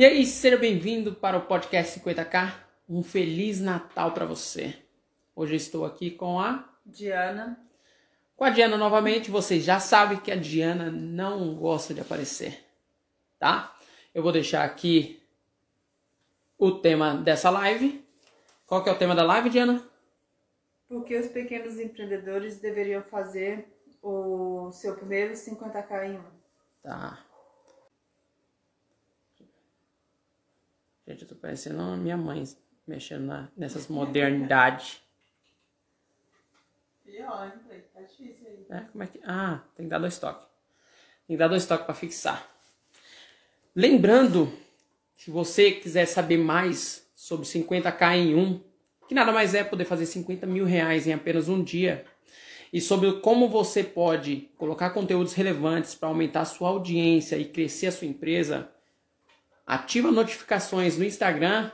E aí, seja bem-vindo para o podcast 50K. Um feliz Natal para você. Hoje eu estou aqui com a Diana. Com a Diana novamente. Vocês já sabem que a Diana não gosta de aparecer, tá? Eu vou deixar aqui o tema dessa live. Qual que é o tema da live, Diana? Por que os pequenos empreendedores deveriam fazer o seu primeiro 50k em um? Tá. Gente, eu tô parecendo a minha mãe mexendo na, nessas modernidades. Pior, hein? Tá difícil aí. É, como é que. Ah, tem que dar dois toques. Tem que dar dois toques para fixar. Lembrando, se você quiser saber mais sobre 50k em um, que nada mais é poder fazer 50 mil reais em apenas um dia, e sobre como você pode colocar conteúdos relevantes para aumentar a sua audiência e crescer a sua empresa, ativa notificações no Instagram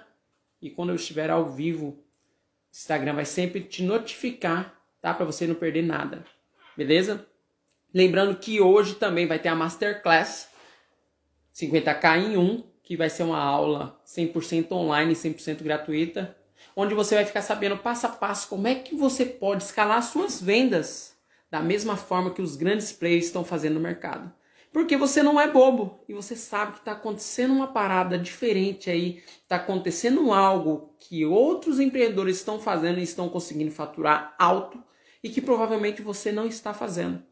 e quando eu estiver ao vivo, o Instagram vai sempre te notificar, tá? Para você não perder nada. Beleza? Lembrando que hoje também vai ter a Masterclass 50k em 1, que vai ser uma aula 100% online, 100% gratuita, onde você vai ficar sabendo passo a passo como é que você pode escalar suas vendas da mesma forma que os grandes players estão fazendo no mercado. Porque você não é bobo e você sabe que está acontecendo uma parada diferente aí, está acontecendo algo que outros empreendedores estão fazendo e estão conseguindo faturar alto e que provavelmente você não está fazendo.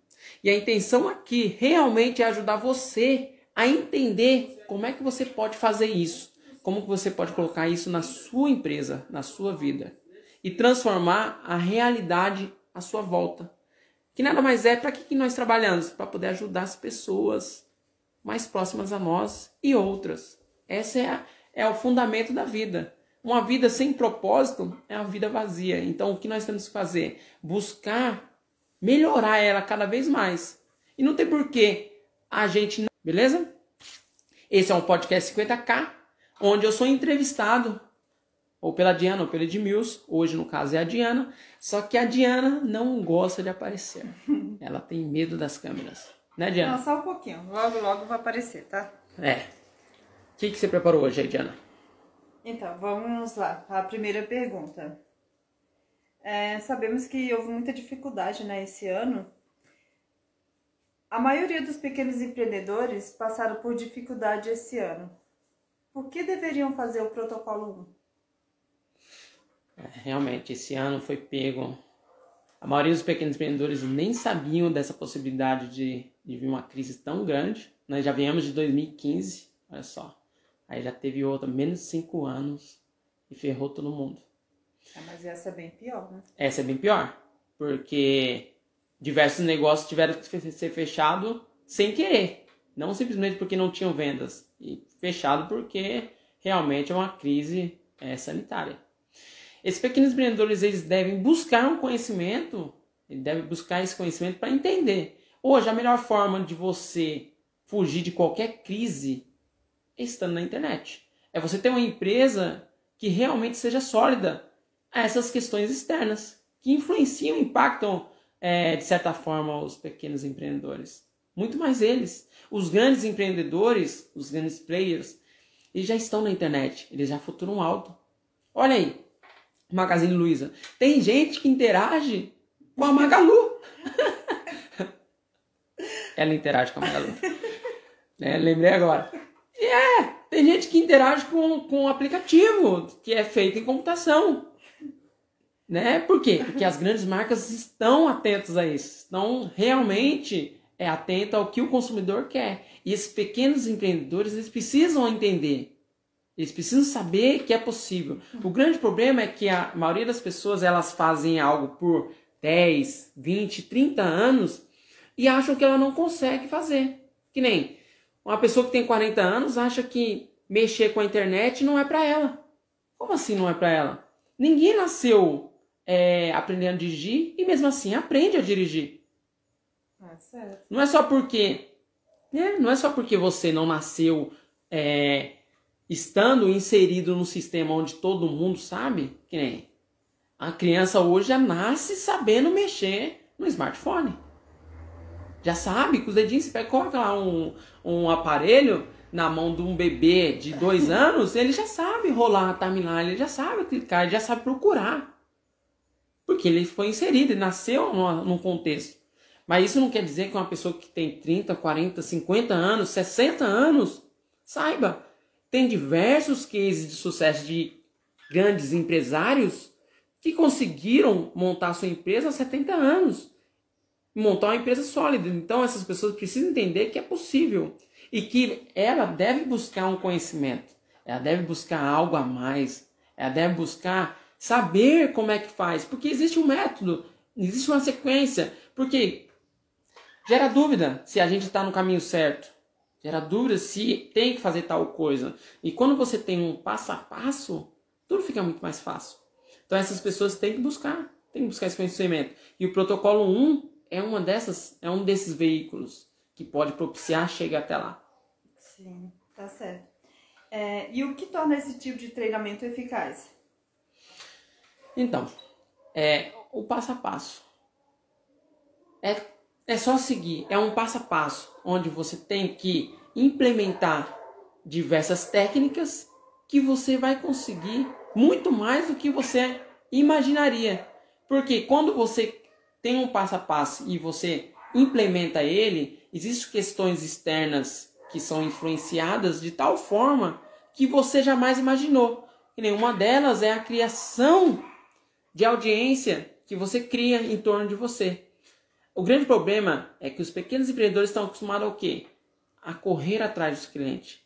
E a intenção aqui realmente é ajudar você a entender como é que você pode fazer isso, como que você pode colocar isso na sua empresa, na sua vida e transformar a realidade à sua volta. Que nada mais é para que, que nós trabalhamos? Para poder ajudar as pessoas mais próximas a nós e outras. Esse é, a, é o fundamento da vida. Uma vida sem propósito é uma vida vazia. Então, o que nós temos que fazer? Buscar melhorar ela cada vez mais. E não tem porquê a gente. Beleza? Esse é um podcast 50K, onde eu sou entrevistado ou pela Diana ou pela Edmilson, hoje no caso é a Diana, só que a Diana não gosta de aparecer. Ela tem medo das câmeras. Né, Diana? Não, só um pouquinho. Logo, logo vai aparecer, tá? É. O que, que você preparou hoje aí, Diana? Então, vamos lá. A primeira pergunta. É, sabemos que houve muita dificuldade né, esse ano. A maioria dos pequenos empreendedores passaram por dificuldade esse ano. Por que deveriam fazer o protocolo 1? Realmente, esse ano foi pego. A maioria dos pequenos empreendedores nem sabiam dessa possibilidade de, de vir uma crise tão grande. Nós já viemos de 2015, olha só. Aí já teve outra, menos de 5 anos, e ferrou todo mundo. É, mas essa é bem pior, né? Essa é bem pior, porque diversos negócios tiveram que ser fechados sem querer. Não simplesmente porque não tinham vendas, e fechado porque realmente é uma crise é, sanitária. Esses pequenos empreendedores eles devem buscar um conhecimento, ele deve buscar esse conhecimento para entender. Hoje a melhor forma de você fugir de qualquer crise é estando na internet. É você ter uma empresa que realmente seja sólida a essas questões externas que influenciam, impactam é, de certa forma os pequenos empreendedores. Muito mais eles. Os grandes empreendedores, os grandes players, eles já estão na internet, eles já futuram alto. Olha aí, Magazine Luiza. Tem gente que interage com a Magalu. Ela interage com a Magalu. É, lembrei agora. E é, tem gente que interage com, com o aplicativo que é feito em computação. Né? Por quê? Porque as grandes marcas estão atentas a isso. Estão realmente é, atentas ao que o consumidor quer. E esses pequenos empreendedores eles precisam entender eles precisam saber que é possível. O grande problema é que a maioria das pessoas elas fazem algo por 10, 20, 30 anos e acham que ela não consegue fazer. Que nem uma pessoa que tem 40 anos acha que mexer com a internet não é para ela. Como assim não é para ela? Ninguém nasceu é, aprendendo a dirigir e mesmo assim aprende a dirigir. Ah, certo. Não é só porque, né? Não é só porque você não nasceu é, estando inserido no sistema onde todo mundo sabe, que nem a criança hoje já nasce sabendo mexer no smartphone. Já sabe, com os dedinhos, você pega, coloca lá um, um aparelho, na mão de um bebê de dois anos, ele já sabe rolar a timeline, ele já sabe clicar, ele já sabe procurar. Porque ele foi inserido, ele nasceu num contexto. Mas isso não quer dizer que uma pessoa que tem 30, 40, 50 anos, 60 anos, saiba. Tem diversos cases de sucesso de grandes empresários que conseguiram montar sua empresa aos 70 anos. Montar uma empresa sólida. Então essas pessoas precisam entender que é possível e que ela deve buscar um conhecimento, ela deve buscar algo a mais, ela deve buscar saber como é que faz, porque existe um método, existe uma sequência, porque gera dúvida se a gente está no caminho certo, gera dúvida se tem que fazer tal coisa. E quando você tem um passo a passo, tudo fica muito mais fácil. Então essas pessoas têm que buscar, têm que buscar esse conhecimento. E o protocolo 1 é uma dessas, é um desses veículos que pode propiciar chegar até lá. Sim, tá certo. É, e o que torna esse tipo de treinamento eficaz? Então, é o passo a passo. É, é só seguir, é um passo a passo, onde você tem que implementar diversas técnicas que você vai conseguir muito mais do que você imaginaria. Porque quando você tem um passo a passo e você implementa ele, existem questões externas que são influenciadas de tal forma que você jamais imaginou. E nenhuma delas é a criação de audiência que você cria em torno de você. O grande problema é que os pequenos empreendedores estão acostumados ao quê? A correr atrás dos clientes.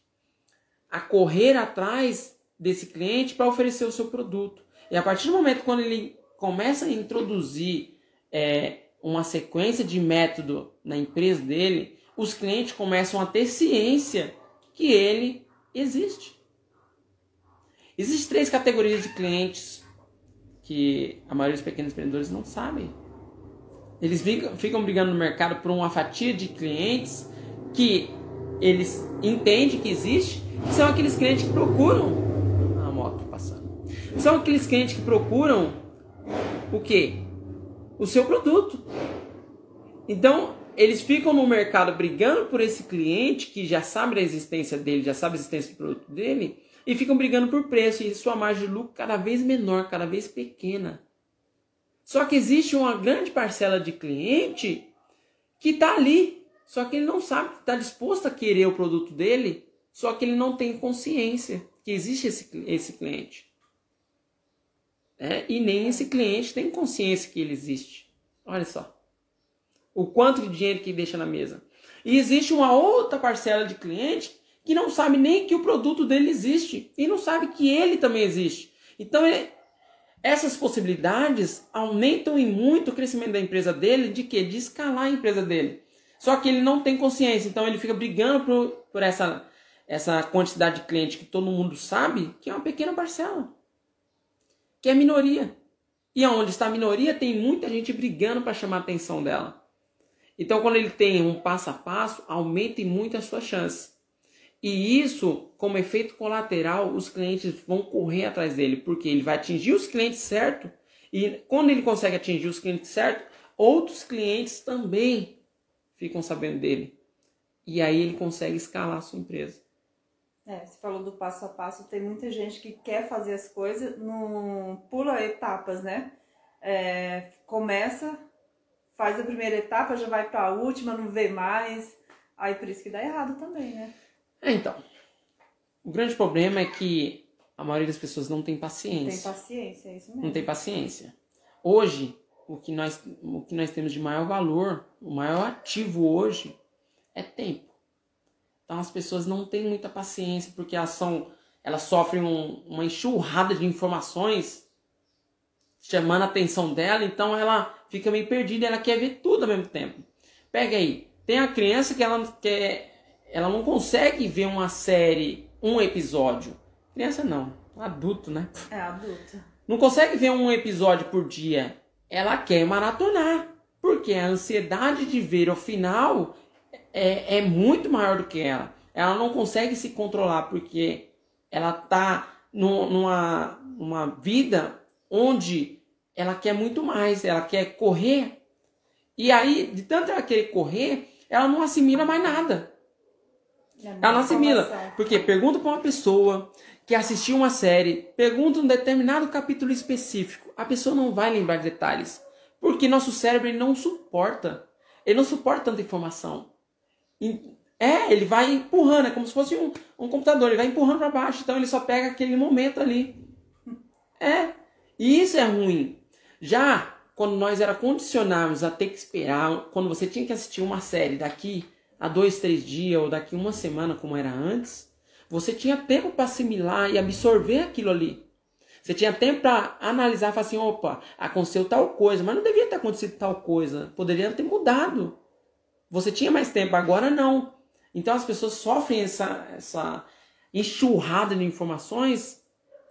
A correr atrás desse cliente para oferecer o seu produto. E a partir do momento quando ele começa a introduzir é, uma sequência de método na empresa dele, os clientes começam a ter ciência que ele existe. Existem três categorias de clientes que a maioria dos pequenos empreendedores não sabem. Eles ficam, ficam brigando no mercado por uma fatia de clientes que eles entendem que existe, que são aqueles clientes que procuram a moto passando. São aqueles clientes que procuram o que? O seu produto. Então, eles ficam no mercado brigando por esse cliente que já sabe da existência dele, já sabe a existência do produto dele, e ficam brigando por preço e sua margem de lucro cada vez menor, cada vez pequena. Só que existe uma grande parcela de cliente que está ali, só que ele não sabe, está disposto a querer o produto dele, só que ele não tem consciência que existe esse, esse cliente. É, e nem esse cliente tem consciência que ele existe. Olha só o quanto de dinheiro que deixa na mesa. E existe uma outra parcela de cliente que não sabe nem que o produto dele existe e não sabe que ele também existe. Então, ele, essas possibilidades aumentam em muito o crescimento da empresa dele, de que? De escalar a empresa dele. Só que ele não tem consciência, então ele fica brigando por, por essa, essa quantidade de cliente que todo mundo sabe, que é uma pequena parcela, que é minoria. E onde está a minoria, tem muita gente brigando para chamar a atenção dela. Então, quando ele tem um passo a passo, aumenta muito a sua chance. E isso, como efeito colateral, os clientes vão correr atrás dele, porque ele vai atingir os clientes certo. E quando ele consegue atingir os clientes certo, outros clientes também ficam sabendo dele. E aí ele consegue escalar a sua empresa. É, você falou do passo a passo, tem muita gente que quer fazer as coisas, não pula etapas, né? É, começa, faz a primeira etapa, já vai para a última, não vê mais. Aí por isso que dá errado também, né? É, então. O grande problema é que a maioria das pessoas não tem paciência. Tem paciência, é isso mesmo. Não tem paciência. Hoje, o que nós, o que nós temos de maior valor, o maior ativo hoje, é tempo. Então as pessoas não têm muita paciência porque elas são, elas sofrem um, uma enxurrada de informações chamando a atenção dela, então ela fica meio perdida, ela quer ver tudo ao mesmo tempo. Pega aí, tem a criança que ela quer, ela não consegue ver uma série, um episódio. Criança não, adulto, né? É adulto. Não consegue ver um episódio por dia. Ela quer maratonar, porque a ansiedade de ver o final é, é muito maior do que ela. Ela não consegue se controlar porque ela tá numa, numa vida onde ela quer muito mais, ela quer correr. E aí, de tanto ela querer correr, ela não assimila mais nada. Ela não assimila. Porque pergunta para uma pessoa que assistiu uma série, pergunta um determinado capítulo específico. A pessoa não vai lembrar de detalhes. Porque nosso cérebro não suporta. Ele não suporta tanta informação. É, ele vai empurrando, é como se fosse um, um computador, ele vai empurrando para baixo, então ele só pega aquele momento ali. É, e isso é ruim. Já quando nós era condicionados a ter que esperar, quando você tinha que assistir uma série daqui a dois, três dias ou daqui uma semana, como era antes, você tinha tempo para assimilar e absorver aquilo ali. Você tinha tempo para analisar e falar assim: opa, aconteceu tal coisa, mas não devia ter acontecido tal coisa, poderia ter mudado. Você tinha mais tempo, agora não. Então as pessoas sofrem essa, essa enxurrada de informações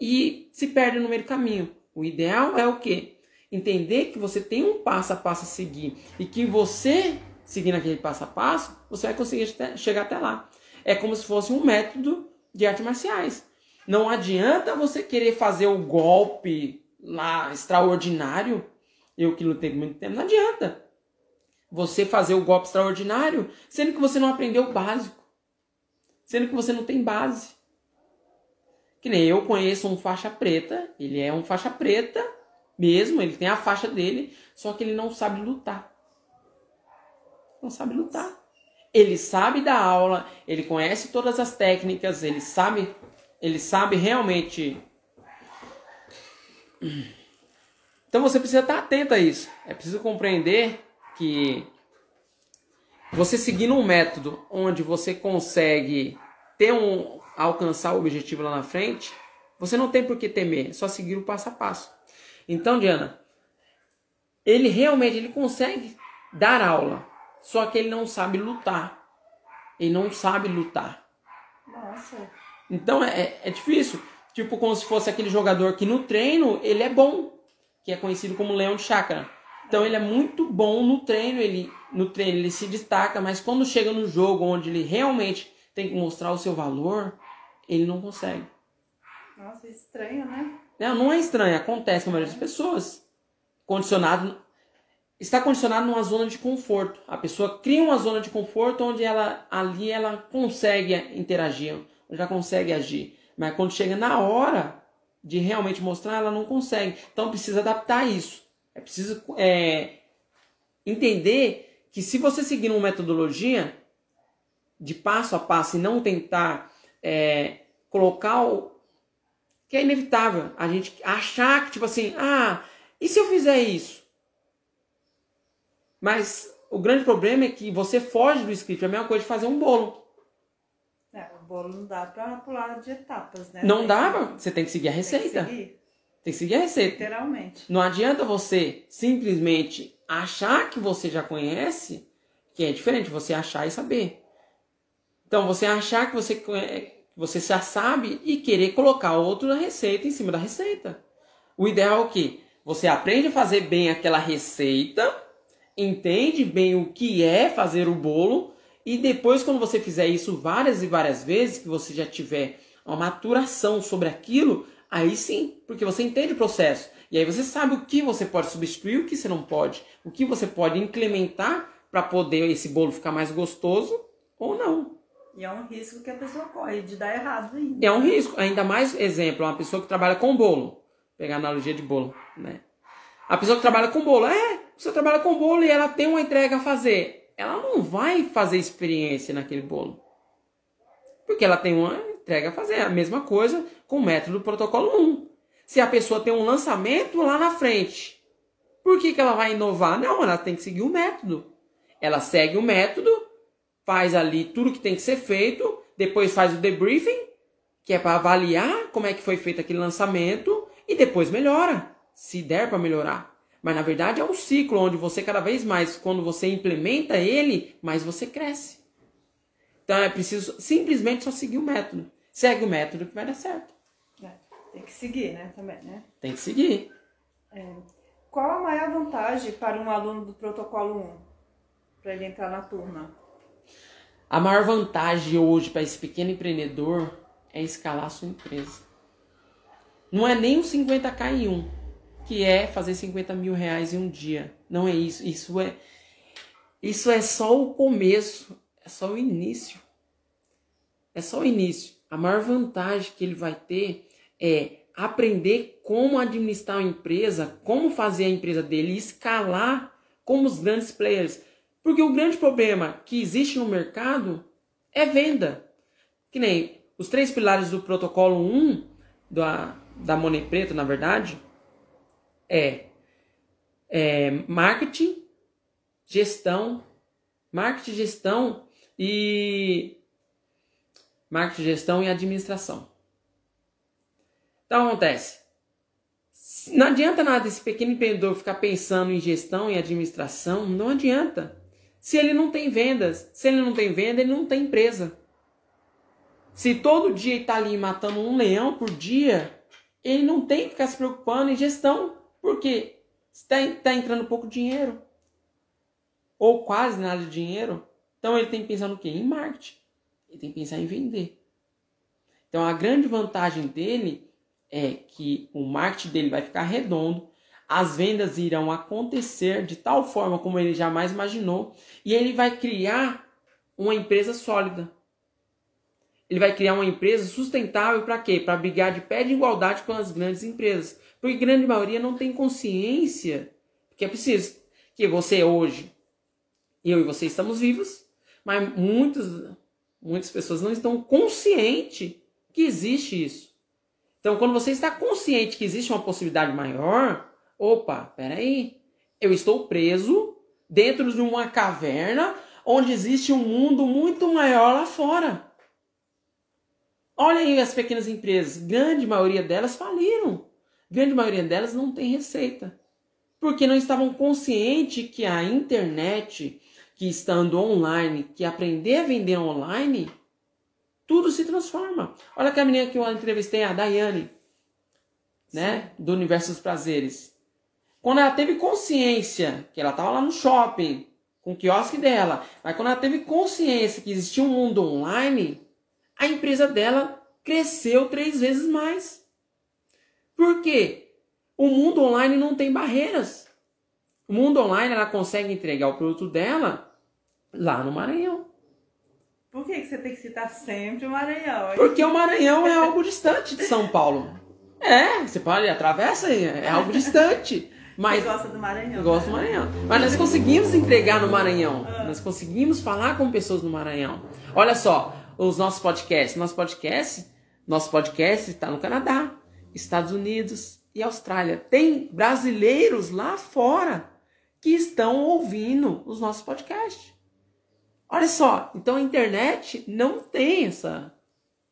e se perdem no meio do caminho. O ideal é o quê? Entender que você tem um passo a passo a seguir e que você, seguindo aquele passo a passo, você vai conseguir chegar até lá. É como se fosse um método de artes marciais. Não adianta você querer fazer o golpe lá extraordinário. Eu que lutei muito tempo, não adianta você fazer o golpe extraordinário, sendo que você não aprendeu o básico. Sendo que você não tem base. Que nem eu conheço um faixa preta, ele é um faixa preta mesmo, ele tem a faixa dele, só que ele não sabe lutar. Não sabe lutar. Ele sabe da aula, ele conhece todas as técnicas, ele sabe, ele sabe realmente. Então você precisa estar atento a isso. É preciso compreender que você seguindo um método onde você consegue ter um alcançar o objetivo lá na frente, você não tem por que temer, é só seguir o passo a passo. Então, Diana, ele realmente ele consegue dar aula, só que ele não sabe lutar. Ele não sabe lutar. Nossa. Então é, é difícil. Tipo, como se fosse aquele jogador que no treino ele é bom, que é conhecido como leão de chácara. Então ele é muito bom no treino, ele no treino ele se destaca, mas quando chega no jogo onde ele realmente tem que mostrar o seu valor, ele não consegue. Nossa, estranho, né? Não, não é estranho, acontece com a maioria das pessoas. Condicionado está condicionado numa zona de conforto. A pessoa cria uma zona de conforto onde ela ali ela consegue interagir, onde ela consegue agir. Mas quando chega na hora de realmente mostrar, ela não consegue. Então precisa adaptar isso. É preciso é, entender que se você seguir uma metodologia de passo a passo e não tentar é, colocar o. que é inevitável a gente achar que, tipo assim, ah, e se eu fizer isso? Mas o grande problema é que você foge do script. É a mesma coisa de fazer um bolo. É, o bolo não dá pra pular de etapas, né? Não dá, você tem que seguir a receita. Tem que seguir. Tem que seguir a receita. Literalmente. Não adianta você simplesmente achar que você já conhece, que é diferente você achar e saber. Então, você achar que você, você já sabe e querer colocar outra receita em cima da receita. O ideal é o quê? Você aprende a fazer bem aquela receita, entende bem o que é fazer o bolo, e depois, quando você fizer isso várias e várias vezes, que você já tiver uma maturação sobre aquilo, aí sim, porque você entende o processo. E aí você sabe o que você pode substituir, o que você não pode, o que você pode implementar para poder esse bolo ficar mais gostoso ou não. E é um risco que a pessoa corre de dar errado ainda. É um risco, ainda mais exemplo, uma pessoa que trabalha com bolo. Pegar a analogia de bolo, né? A pessoa que trabalha com bolo, é, você trabalha com bolo e ela tem uma entrega a fazer. Ela não vai fazer experiência naquele bolo. Porque ela tem uma entrega a fazer. A mesma coisa com o método do protocolo 1. Se a pessoa tem um lançamento lá na frente, por que, que ela vai inovar? Não, ela tem que seguir o método. Ela segue o método, faz ali tudo que tem que ser feito, depois faz o debriefing, que é para avaliar como é que foi feito aquele lançamento, e depois melhora, se der para melhorar. Mas na verdade é um ciclo onde você cada vez mais, quando você implementa ele, mais você cresce. Então é preciso simplesmente só seguir o método. Segue o método que vai dar certo. É, tem que seguir, né? Também, né? Tem que seguir. É. Qual a maior vantagem para um aluno do protocolo 1? Para ele entrar na turma? A maior vantagem hoje para esse pequeno empreendedor é escalar a sua empresa. Não é nem o 50k em um, que é fazer 50 mil reais em um dia. Não é isso. Isso é, isso é só o começo, é só o início. é só o início. A maior vantagem que ele vai ter é aprender como administrar uma empresa, como fazer a empresa dele escalar como os grandes players. Porque o grande problema que existe no mercado é venda. Que nem os três pilares do protocolo 1 da, da Money Preta, na verdade, é, é marketing, gestão, marketing, gestão e marketing, gestão e administração. Então acontece. Não adianta nada esse pequeno empreendedor ficar pensando em gestão e administração, não adianta. Se ele não tem vendas, se ele não tem venda, ele não tem empresa. Se todo dia ele está ali matando um leão por dia, ele não tem que ficar se preocupando em gestão, porque está tá entrando pouco dinheiro. Ou quase nada de dinheiro. Então ele tem que pensar no quê? Em marketing. Ele tem que pensar em vender. Então a grande vantagem dele é que o marketing dele vai ficar redondo, as vendas irão acontecer de tal forma como ele jamais imaginou e ele vai criar uma empresa sólida. Ele vai criar uma empresa sustentável para quê? Para brigar de pé de igualdade com as grandes empresas. Porque grande maioria não tem consciência que é preciso. Que você hoje, eu e você estamos vivos, mas muitos, muitas pessoas não estão conscientes que existe isso. Então, quando você está consciente que existe uma possibilidade maior, opa, peraí, eu estou preso dentro de uma caverna onde existe um mundo muito maior lá fora. Olha aí as pequenas empresas, grande maioria delas faliram. Grande maioria delas não tem receita. Porque não estavam conscientes que a internet, que estando online, que aprender a vender online, tudo se transforma. Olha que a menina que eu entrevistei, a Daiane, né? Do Universo dos Prazeres. Quando ela teve consciência que ela estava lá no shopping, com o quiosque dela, mas quando ela teve consciência que existia um mundo online, a empresa dela cresceu três vezes mais. Por quê? O mundo online não tem barreiras. O mundo online ela consegue entregar o produto dela lá no Maranhão. Por que, que você tem que citar sempre o Maranhão? Porque o Maranhão é algo distante de São Paulo. É, você pode atravessa é algo distante. Mas você gosta do Maranhão. Eu gosto do né? Maranhão. Mas nós conseguimos entregar no Maranhão. Ah. Nós conseguimos falar com pessoas no Maranhão. Olha só, os nossos podcasts. Nosso podcast, nosso podcast está no Canadá, Estados Unidos e Austrália. Tem brasileiros lá fora que estão ouvindo os nossos podcasts. Olha só, então a internet não tem essa.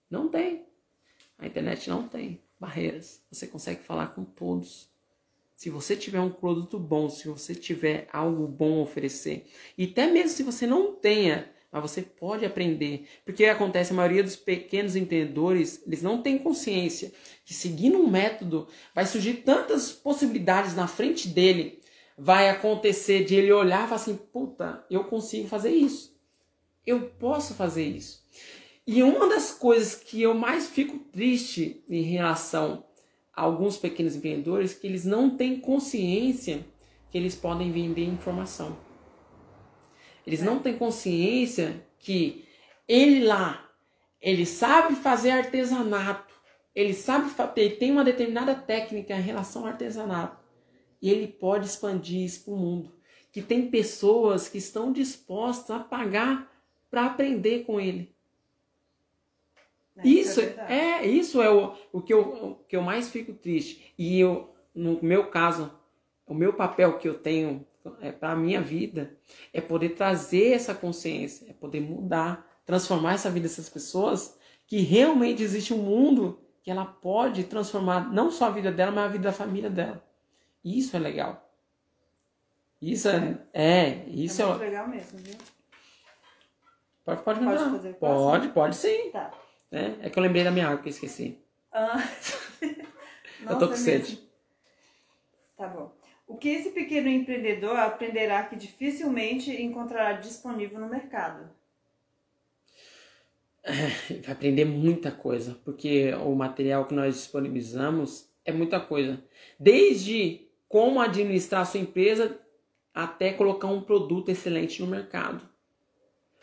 Não tem. A internet não tem barreiras. Você consegue falar com todos. Se você tiver um produto bom, se você tiver algo bom a oferecer, e até mesmo se você não tenha mas você pode aprender. Porque acontece, a maioria dos pequenos empreendedores, eles não têm consciência que seguindo um método vai surgir tantas possibilidades na frente dele. Vai acontecer de ele olhar e falar assim: puta, eu consigo fazer isso. Eu posso fazer isso. E uma das coisas que eu mais fico triste em relação a alguns pequenos empreendedores que eles não têm consciência que eles podem vender informação. Eles não têm consciência que ele lá, ele sabe fazer artesanato, ele sabe, ele tem uma determinada técnica em relação ao artesanato e ele pode expandir isso para o mundo. Que tem pessoas que estão dispostas a pagar para aprender com ele. É, isso, isso é, é, isso é o, o, que eu, o que eu mais fico triste. E eu, no meu caso, o meu papel que eu tenho é, para a minha vida é poder trazer essa consciência, é poder mudar, transformar essa vida dessas pessoas que realmente existe um mundo que ela pode transformar não só a vida dela, mas a vida da família dela. Isso é legal. Isso é, é isso é, é legal mesmo, viu? Pode, pode, pode fazer Pode, pode sim. Tá. É, é que eu lembrei da minha água que eu esqueci. Ah. eu tô com sede. Tá bom. O que esse pequeno empreendedor aprenderá que dificilmente encontrará disponível no mercado? Vai aprender muita coisa, porque o material que nós disponibilizamos é muita coisa. Desde como administrar sua empresa até colocar um produto excelente no mercado.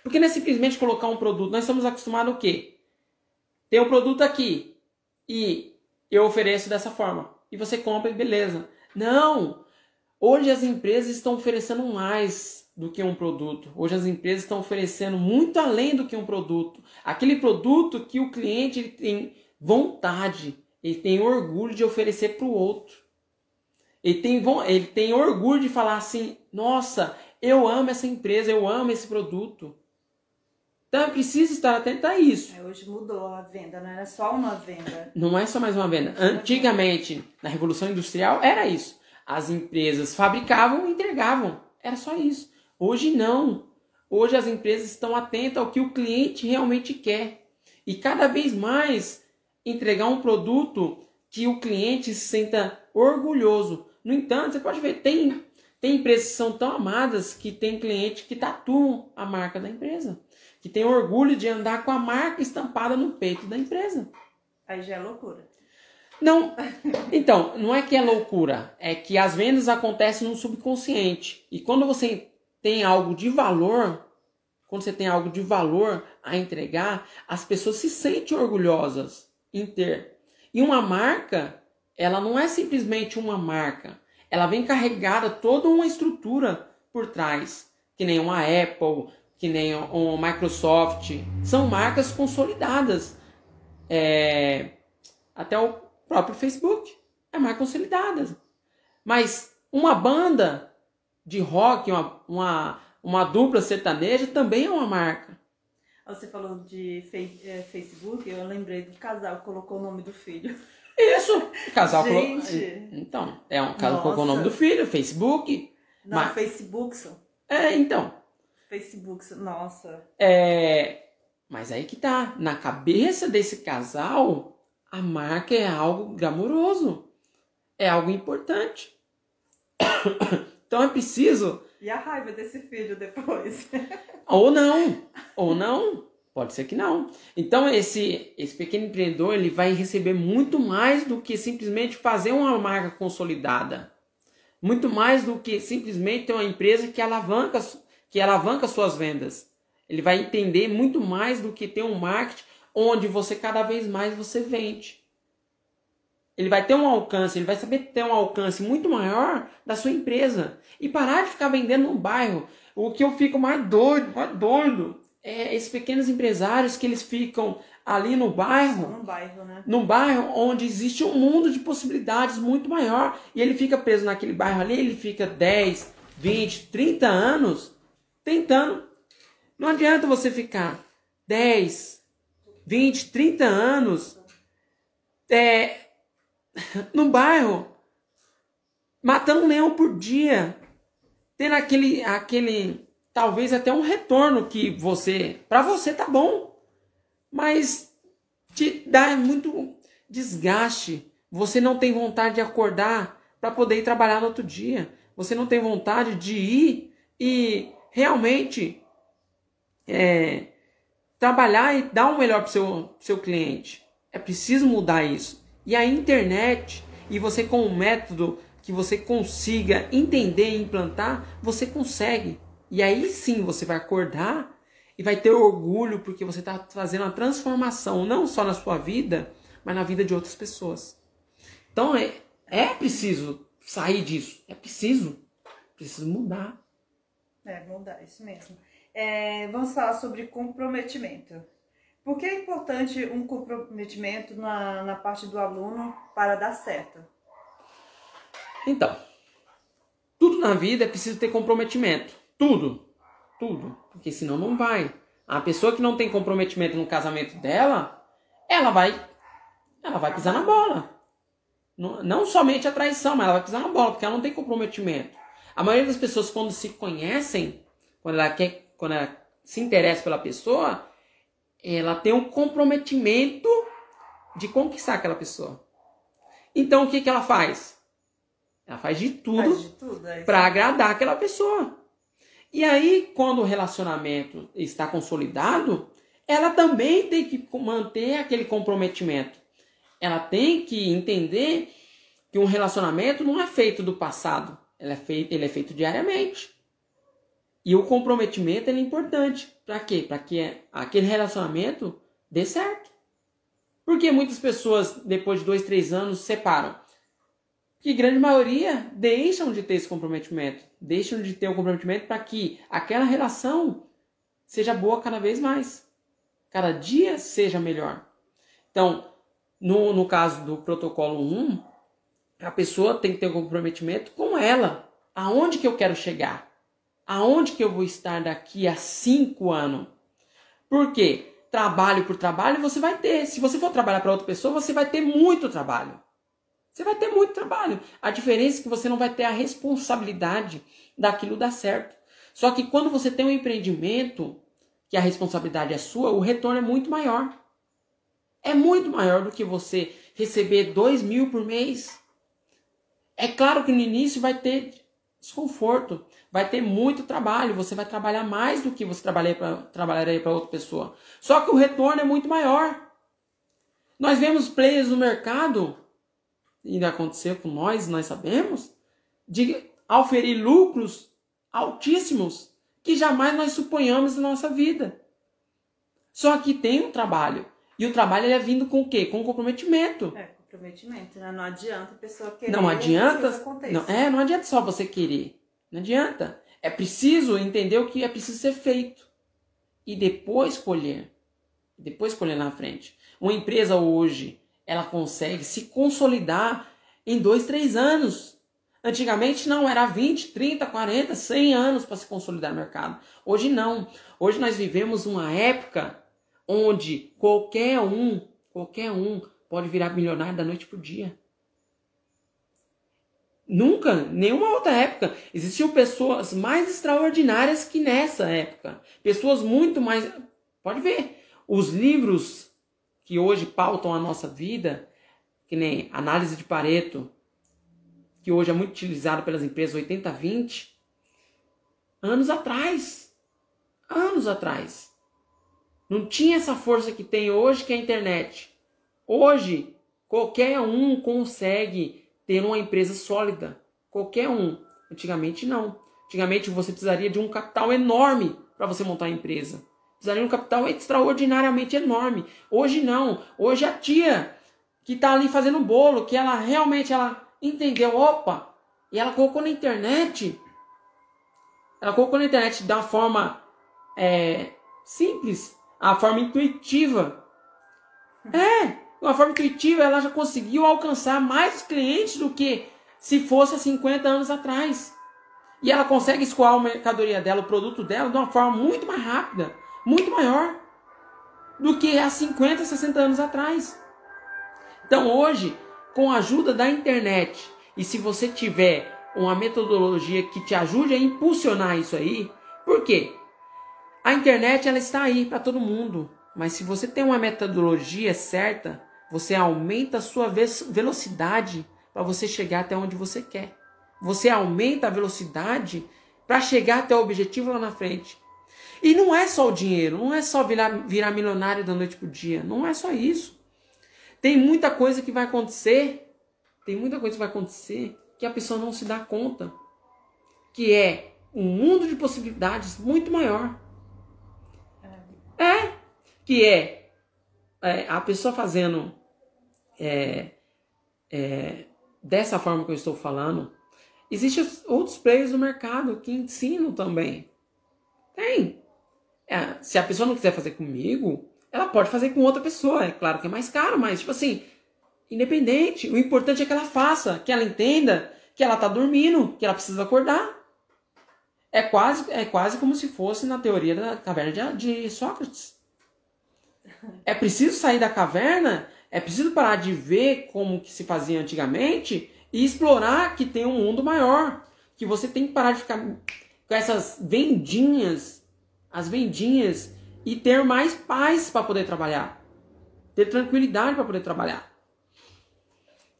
Porque não é simplesmente colocar um produto. Nós estamos acostumados o quê? tem um produto aqui e eu ofereço dessa forma. E você compra e beleza. Não! Hoje as empresas estão oferecendo mais do que um produto. Hoje as empresas estão oferecendo muito além do que um produto. Aquele produto que o cliente tem vontade, ele tem orgulho de oferecer para o outro. Ele tem, ele tem orgulho de falar assim: nossa, eu amo essa empresa, eu amo esse produto. Então é preciso estar atento a isso. É, hoje mudou a venda, não era só uma venda. Não é só mais uma venda. Antigamente, na Revolução Industrial, era isso. As empresas fabricavam e entregavam. Era só isso. Hoje não. Hoje as empresas estão atentas ao que o cliente realmente quer. E cada vez mais entregar um produto que o cliente se sinta orgulhoso. No entanto, você pode ver, tem, tem empresas que são tão amadas que tem cliente que tatuam a marca da empresa que tem orgulho de andar com a marca estampada no peito da empresa. Aí já é loucura. Não, então, não é que é loucura, é que as vendas acontecem no subconsciente. E quando você tem algo de valor, quando você tem algo de valor a entregar, as pessoas se sentem orgulhosas em ter. E uma marca, ela não é simplesmente uma marca, ela vem carregada toda uma estrutura por trás, que nem uma Apple, que nem o Microsoft, são marcas consolidadas. É, até o próprio Facebook é marca consolidada. Mas uma banda de rock, uma, uma, uma dupla sertaneja também é uma marca. Você falou de é, Facebook, eu lembrei do casal que colocou o nome do filho. Isso, o casal colocou. Então, é um casal colocou o nome do filho, Facebook. Não, mas... Facebook. É, então. Facebook, nossa. É, mas aí que tá, na cabeça desse casal, a marca é algo glamouroso, é algo importante. Então é preciso. E a raiva desse filho depois? ou não, ou não. Pode ser que não. Então esse esse pequeno empreendedor ele vai receber muito mais do que simplesmente fazer uma marca consolidada, muito mais do que simplesmente ter uma empresa que alavanca que alavanca suas vendas. Ele vai entender muito mais do que ter um marketing onde você cada vez mais você vende. Ele vai ter um alcance, ele vai saber ter um alcance muito maior da sua empresa e parar de ficar vendendo no bairro. O que eu fico mais doido, mais doido, é esses pequenos empresários que eles ficam ali no bairro, no bairro, né? no bairro onde existe um mundo de possibilidades muito maior e ele fica preso naquele bairro ali, ele fica 10, 20, 30 anos tentando. Não adianta você ficar 10, 20, 30 anos é, no bairro matando um leão por dia, tendo aquele, aquele talvez até um retorno que você, para você tá bom, mas te dá muito desgaste. Você não tem vontade de acordar para poder ir trabalhar no outro dia. Você não tem vontade de ir e realmente é, trabalhar e dar o melhor para o seu, seu cliente. É preciso mudar isso. E a internet, e você com um método que você consiga entender e implantar, você consegue. E aí sim você vai acordar e vai ter orgulho porque você está fazendo uma transformação, não só na sua vida, mas na vida de outras pessoas. Então é, é preciso sair disso. É preciso. Preciso mudar. É, mudar, isso mesmo. É, vamos falar sobre comprometimento. Por que é importante um comprometimento na, na parte do aluno para dar certo? Então, tudo na vida é preciso ter comprometimento. Tudo. Tudo. Porque senão não vai. A pessoa que não tem comprometimento no casamento dela, ela vai. Ela vai pisar na bola. Não, não somente a traição, mas ela vai pisar na bola, porque ela não tem comprometimento. A maioria das pessoas, quando se conhecem, quando ela, quer, quando ela se interessa pela pessoa, ela tem um comprometimento de conquistar aquela pessoa. Então, o que, que ela faz? Ela faz de tudo, tudo é para agradar aquela pessoa. E aí, quando o relacionamento está consolidado, ela também tem que manter aquele comprometimento. Ela tem que entender que um relacionamento não é feito do passado. Ele é feito, ele é feito diariamente. E o comprometimento é importante. Para quê? Para que aquele relacionamento dê certo. Por que muitas pessoas, depois de dois, três anos, separam? Que grande maioria deixam de ter esse comprometimento. Deixam de ter o comprometimento para que aquela relação seja boa cada vez mais. Cada dia seja melhor. Então, no, no caso do protocolo 1, a pessoa tem que ter um comprometimento com ela. Aonde que eu quero chegar? Aonde que eu vou estar daqui a cinco anos? Por quê? trabalho por trabalho você vai ter. Se você for trabalhar para outra pessoa, você vai ter muito trabalho. Você vai ter muito trabalho. A diferença é que você não vai ter a responsabilidade daquilo dar certo. Só que quando você tem um empreendimento, que a responsabilidade é sua, o retorno é muito maior. É muito maior do que você receber dois mil por mês. É claro que no início vai ter desconforto, vai ter muito trabalho, você vai trabalhar mais do que você trabalharia para outra pessoa. Só que o retorno é muito maior. Nós vemos players no mercado, e ainda aconteceu com nós, nós sabemos, de auferir lucros altíssimos que jamais nós suponhamos na nossa vida. Só que tem um trabalho. E o trabalho é vindo com o quê? Com comprometimento. É, comprometimento, né? Não adianta a pessoa querer. Não adianta. Não, é, não adianta só você querer. Não adianta. É preciso entender o que é preciso ser feito. E depois colher. Depois colher na frente. Uma empresa hoje, ela consegue se consolidar em dois, três anos. Antigamente não, era 20, 30, 40, 100 anos para se consolidar no mercado. Hoje não. Hoje nós vivemos uma época onde qualquer um, qualquer um pode virar milionário da noite pro dia. Nunca, nenhuma outra época, existiam pessoas mais extraordinárias que nessa época. Pessoas muito mais. Pode ver, os livros que hoje pautam a nossa vida, que nem análise de Pareto, que hoje é muito utilizado pelas empresas 80-20, anos atrás. Anos atrás. Não tinha essa força que tem hoje, que é a internet. Hoje, qualquer um consegue ter uma empresa sólida. Qualquer um. Antigamente, não. Antigamente, você precisaria de um capital enorme para você montar a empresa. Precisaria de um capital extraordinariamente enorme. Hoje, não. Hoje, a tia que está ali fazendo bolo, que ela realmente ela entendeu, opa, e ela colocou na internet. Ela colocou na internet da forma é, simples, a forma intuitiva. É, uma forma intuitiva, ela já conseguiu alcançar mais clientes do que se fosse há 50 anos atrás. E ela consegue escoar a mercadoria dela, o produto dela, de uma forma muito mais rápida, muito maior do que há 50, 60 anos atrás. Então hoje, com a ajuda da internet, e se você tiver uma metodologia que te ajude a impulsionar isso aí, por quê? A internet ela está aí para todo mundo, mas se você tem uma metodologia certa, você aumenta a sua velocidade para você chegar até onde você quer. Você aumenta a velocidade para chegar até o objetivo lá na frente. E não é só o dinheiro, não é só virar, virar milionário da noite para o dia, não é só isso. Tem muita coisa que vai acontecer, tem muita coisa que vai acontecer que a pessoa não se dá conta, que é um mundo de possibilidades muito maior. É, que é, é a pessoa fazendo é, é, dessa forma que eu estou falando. Existem outros players no mercado que ensinam também. Tem. É, se a pessoa não quiser fazer comigo, ela pode fazer com outra pessoa. É claro que é mais caro, mas tipo assim, independente. O importante é que ela faça, que ela entenda que ela está dormindo, que ela precisa acordar. É quase, é quase como se fosse na teoria da caverna de, de Sócrates. É preciso sair da caverna, é preciso parar de ver como que se fazia antigamente e explorar que tem um mundo maior. Que você tem que parar de ficar com essas vendinhas, as vendinhas, e ter mais paz para poder trabalhar. Ter tranquilidade para poder trabalhar.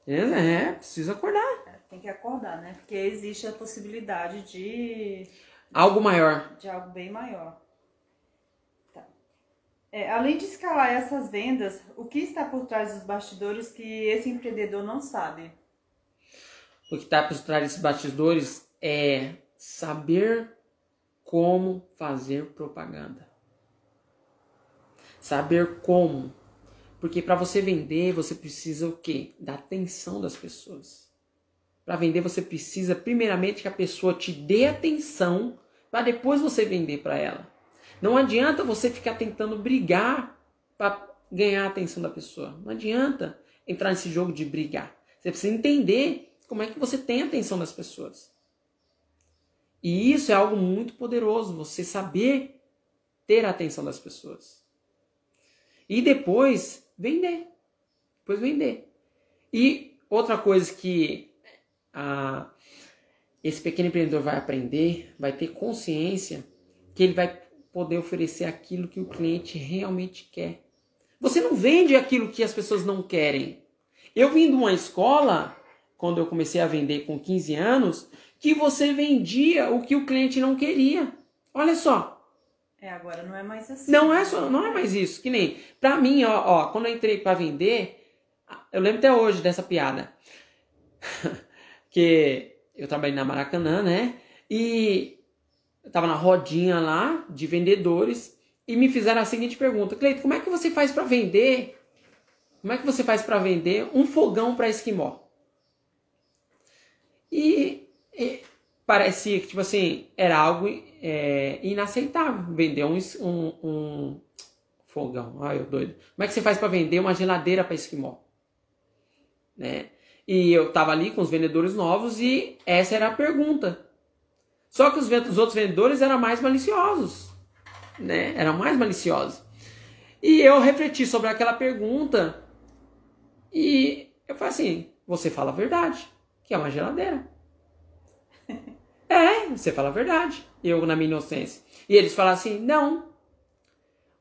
É, precisa acordar. É, tem que acordar, né? Porque existe a possibilidade de. Algo maior. De algo bem maior. É, além de escalar essas vendas, o que está por trás dos bastidores que esse empreendedor não sabe? O que está por trás desses bastidores é saber como fazer propaganda. Saber como. Porque para você vender, você precisa o quê? Da atenção das pessoas. Para vender, você precisa primeiramente que a pessoa te dê atenção para depois você vender para ela. Não adianta você ficar tentando brigar para ganhar a atenção da pessoa. Não adianta entrar nesse jogo de brigar. Você precisa entender como é que você tem a atenção das pessoas. E isso é algo muito poderoso, você saber ter a atenção das pessoas. E depois vender. Depois vender. E outra coisa que a, esse pequeno empreendedor vai aprender, vai ter consciência que ele vai poder oferecer aquilo que o cliente realmente quer. Você não vende aquilo que as pessoas não querem. Eu vim de uma escola, quando eu comecei a vender com 15 anos, que você vendia o que o cliente não queria. Olha só. É, agora não é mais assim. Não é só, não é mais isso. Que nem, pra mim, ó, ó quando eu entrei para vender, eu lembro até hoje dessa piada. que eu trabalhei na Maracanã, né? E eu tava na rodinha lá de vendedores e me fizeram a seguinte pergunta: Cleito, como é que você faz para vender? Como é que você faz para vender um fogão para esquimó? E, e, parecia que, tipo assim, era algo é, inaceitável vender um, um, um fogão. Ai, eu doido. Como é que você faz para vender uma geladeira para esquimó? Né? E eu tava ali com os vendedores novos e essa era a pergunta. Só que os, os outros vendedores eram mais maliciosos, né? Eram mais maliciosos. E eu refleti sobre aquela pergunta e eu falei assim: você fala a verdade, que é uma geladeira. é, você fala a verdade. Eu, na minha inocência. E eles falam assim: não,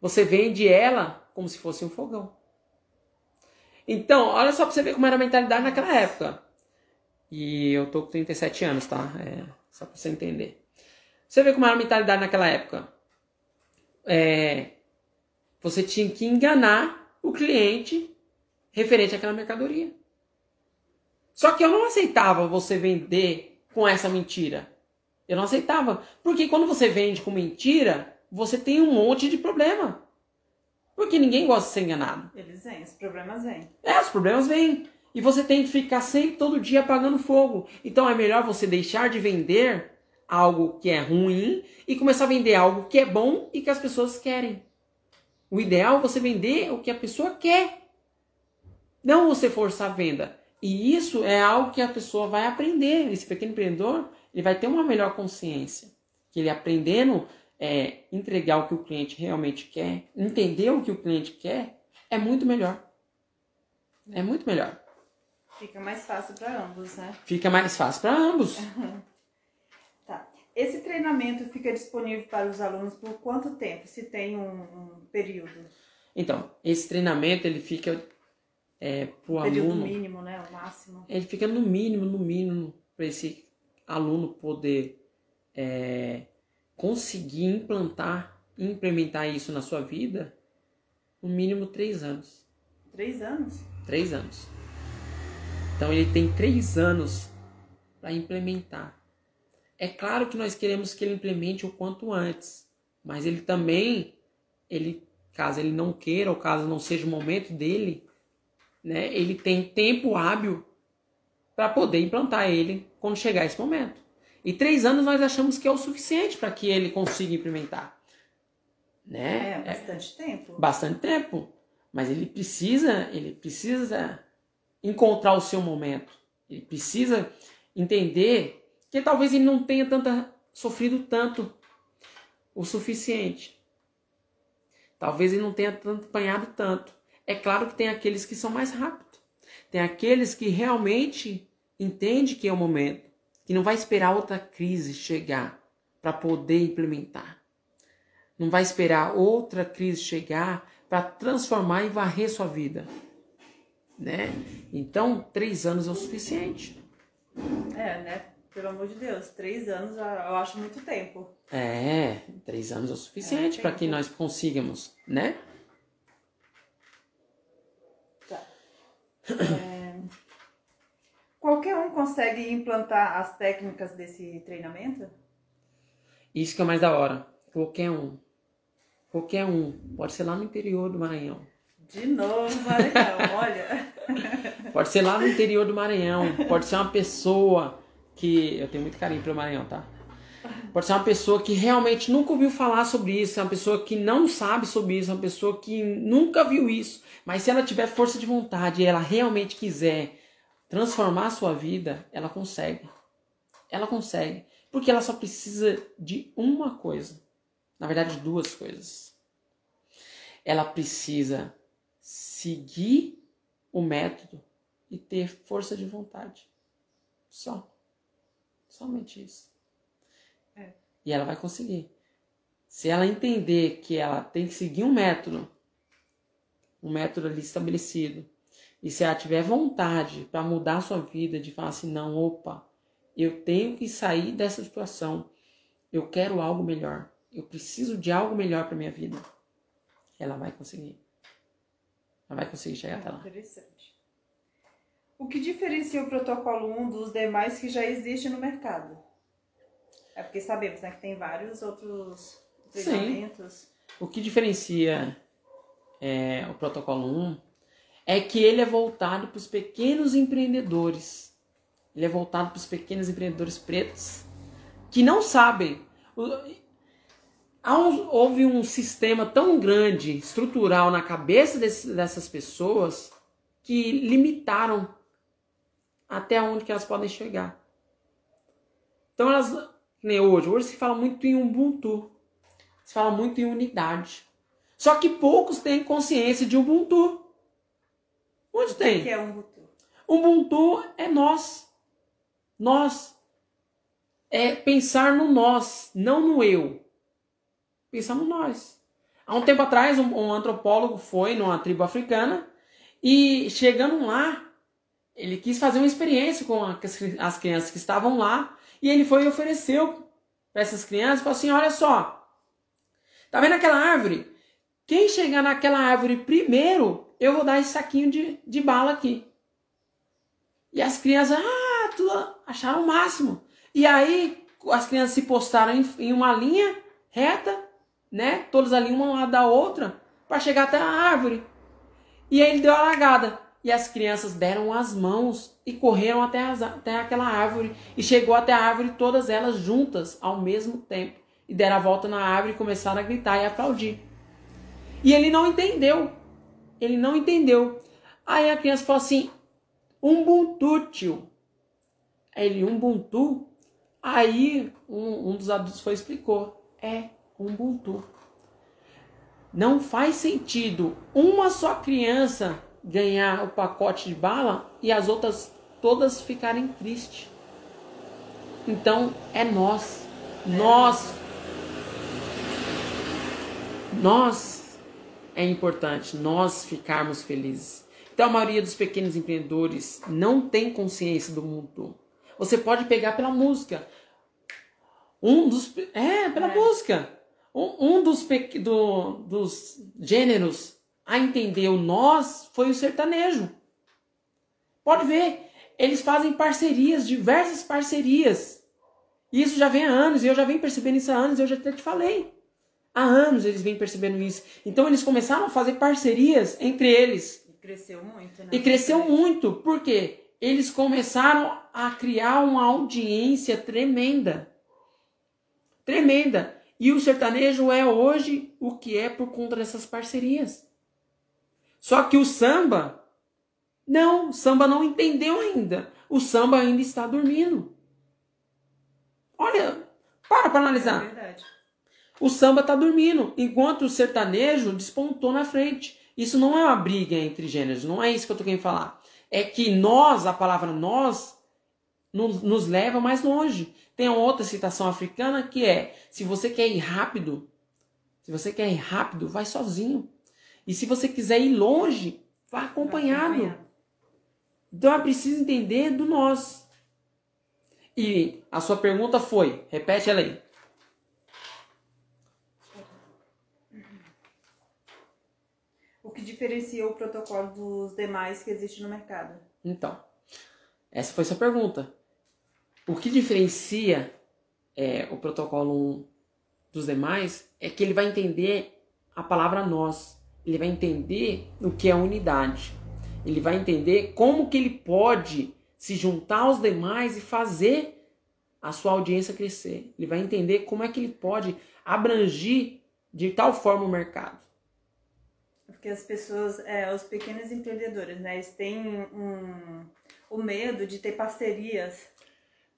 você vende ela como se fosse um fogão. Então, olha só pra você ver como era a mentalidade naquela época. E eu tô com 37 anos, tá? É, só pra você entender. Você vê como era a mentalidade naquela época. É, você tinha que enganar o cliente referente àquela mercadoria. Só que eu não aceitava você vender com essa mentira. Eu não aceitava. Porque quando você vende com mentira, você tem um monte de problema. Porque ninguém gosta de ser enganado. Eles vêm, os problemas vêm. É, os problemas vêm. E você tem que ficar sempre, todo dia apagando fogo. Então é melhor você deixar de vender algo que é ruim e começar a vender algo que é bom e que as pessoas querem. O ideal é você vender o que a pessoa quer. Não você forçar a venda. E isso é algo que a pessoa vai aprender. Esse pequeno empreendedor, ele vai ter uma melhor consciência. Que ele aprendendo é, entregar o que o cliente realmente quer, entender o que o cliente quer, é muito melhor. É muito melhor. Fica mais fácil para ambos, né? Fica mais fácil para ambos. tá. Esse treinamento fica disponível para os alunos por quanto tempo? Se tem um, um período? Então, esse treinamento ele fica é, para o aluno. Período mínimo, né? O máximo. Ele fica no mínimo, no mínimo, para esse aluno poder é, conseguir implantar, implementar isso na sua vida, no mínimo três anos. Três anos? Três anos. Então ele tem três anos para implementar. É claro que nós queremos que ele implemente o quanto antes, mas ele também, ele, caso ele não queira ou caso não seja o momento dele, né, ele tem tempo hábil para poder implantar ele quando chegar esse momento. E três anos nós achamos que é o suficiente para que ele consiga implementar. Né? É, bastante é, tempo. Bastante tempo. Mas ele precisa, ele precisa encontrar o seu momento. Ele precisa entender que talvez ele não tenha tanta, sofrido tanto o suficiente. Talvez ele não tenha tanto apanhado tanto. É claro que tem aqueles que são mais rápidos. Tem aqueles que realmente entendem que é o momento que não vai esperar outra crise chegar para poder implementar. Não vai esperar outra crise chegar para transformar e varrer sua vida. Né? Então, três anos é o suficiente. É, né? Pelo amor de Deus, três anos eu acho muito tempo. É, três anos é o suficiente é para que nós consigamos, né? Tá. É... Qualquer um consegue implantar as técnicas desse treinamento? Isso que é mais da hora. Qualquer um. Qualquer um. Pode ser lá no interior do Maranhão. De novo, Maranhão, olha. Pode ser lá no interior do Maranhão, pode ser uma pessoa que. Eu tenho muito carinho pelo Maranhão, tá? Pode ser uma pessoa que realmente nunca ouviu falar sobre isso, é uma pessoa que não sabe sobre isso, é uma pessoa que nunca viu isso. Mas se ela tiver força de vontade e ela realmente quiser transformar a sua vida, ela consegue. Ela consegue. Porque ela só precisa de uma coisa. Na verdade, duas coisas. Ela precisa seguir o método e ter força de vontade. Só. Somente isso. É. E ela vai conseguir. Se ela entender que ela tem que seguir um método, um método ali estabelecido, e se ela tiver vontade para mudar a sua vida, de falar assim, não, opa, eu tenho que sair dessa situação, eu quero algo melhor, eu preciso de algo melhor para minha vida, ela vai conseguir. Ela vai conseguir chegar até lá. Interessante. O que diferencia o protocolo 1 dos demais que já existem no mercado? É porque sabemos né, que tem vários outros treinamentos. O que diferencia é, o protocolo 1 é que ele é voltado para os pequenos empreendedores. Ele é voltado para os pequenos empreendedores pretos que não sabem. Um, houve um sistema tão grande, estrutural na cabeça desse, dessas pessoas que limitaram até onde que elas podem chegar. Então elas, nem hoje, hoje se fala muito em Ubuntu, se fala muito em unidade. Só que poucos têm consciência de Ubuntu. Onde tem? O que é Ubuntu? Ubuntu é nós. Nós. É pensar no nós, não no eu pensa no nós. Há um tempo atrás, um, um antropólogo foi numa tribo africana e chegando lá, ele quis fazer uma experiência com as crianças que estavam lá e ele foi e ofereceu para essas crianças e falou assim: Olha só, tá vendo aquela árvore? Quem chegar naquela árvore primeiro, eu vou dar esse saquinho de, de bala aqui. E as crianças, ah, tudo, acharam o máximo. E aí as crianças se postaram em, em uma linha reta né? Todos ali uma lado da outra para chegar até a árvore. E aí ele deu a largada. E as crianças deram as mãos e correram até, as, até aquela árvore. E chegou até a árvore todas elas juntas ao mesmo tempo. E deram a volta na árvore e começaram a gritar e aplaudir. E ele não entendeu. Ele não entendeu. Aí a criança falou assim: Ubuntu, tio. Ele, Ubuntu? Aí um, um dos adultos foi explicou: É Ubuntu. Não faz sentido uma só criança ganhar o pacote de bala e as outras todas ficarem tristes. Então é nós, nós, nós é importante nós ficarmos felizes. Então a maioria dos pequenos empreendedores não tem consciência do mundo. Você pode pegar pela música. Um dos é pela é. música. Um, dos, do, dos gêneros a entender o nós foi o sertanejo. Pode ver, eles fazem parcerias, diversas parcerias. E isso já vem há anos, e eu já venho percebendo isso há anos, eu já até te falei. Há anos eles vêm percebendo isso. Então eles começaram a fazer parcerias entre eles. E cresceu muito, né? E cresceu muito. Por quê? Eles começaram a criar uma audiência tremenda. Tremenda. E o sertanejo é hoje o que é por conta dessas parcerias. Só que o samba, não, o samba não entendeu ainda. O samba ainda está dormindo. Olha, para para analisar. É verdade. O samba está dormindo, enquanto o sertanejo despontou na frente. Isso não é uma briga entre gêneros, não é isso que eu estou querendo falar. É que nós, a palavra nós, nos, nos leva mais longe. Tem outra citação africana que é: se você quer ir rápido, se você quer ir rápido, vai sozinho. E se você quiser ir longe, vá acompanhado. acompanhado. Então é preciso entender do nós. E a sua pergunta foi, repete ela aí. O que diferencia o protocolo dos demais que existe no mercado? Então, essa foi sua pergunta. O que diferencia é, o protocolo 1 dos demais é que ele vai entender a palavra nós. ele vai entender o que é unidade. Ele vai entender como que ele pode se juntar aos demais e fazer a sua audiência crescer. Ele vai entender como é que ele pode abrangir de tal forma o mercado. Porque as pessoas, é, os pequenos empreendedores, né, eles têm um, o medo de ter parcerias.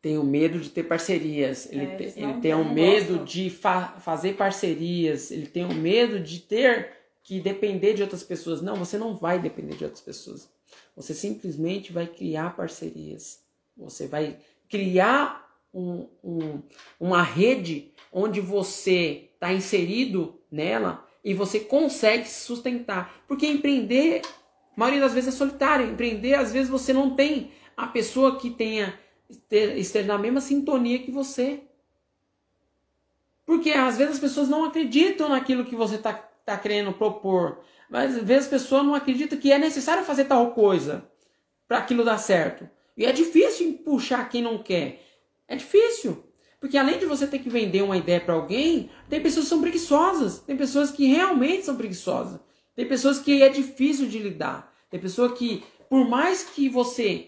Tem o medo de ter parcerias, ele, É, te- ele tem o medo gostam. de fa- fazer parcerias, ele tem o medo de ter que depender de outras pessoas. Não, você não vai depender de outras pessoas. Você simplesmente vai criar parcerias. Você vai criar um- um- uma rede onde você está inserido nela e você consegue se sustentar. Porque empreender, a maioria das vezes é solitário. Empreender, às vezes você não tem a pessoa que tenha esteja na mesma sintonia que você. Porque às vezes as pessoas não acreditam naquilo que você está tá querendo propor. Mas às vezes a pessoa não acredita que é necessário fazer tal coisa para aquilo dar certo. E é difícil puxar quem não quer. É difícil. Porque além de você ter que vender uma ideia para alguém, tem pessoas que são preguiçosas. Tem pessoas que realmente são preguiçosas. Tem pessoas que é difícil de lidar. Tem pessoa que, por mais que você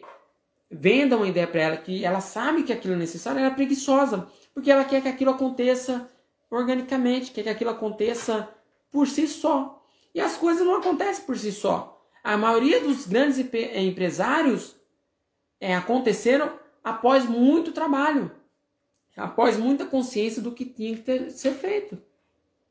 venda uma ideia para ela, que ela sabe que aquilo é necessário, ela é preguiçosa. Porque ela quer que aquilo aconteça organicamente, quer que aquilo aconteça por si só. E as coisas não acontecem por si só. A maioria dos grandes eh, empresários é, aconteceram após muito trabalho, após muita consciência do que tinha que ter- ser feito.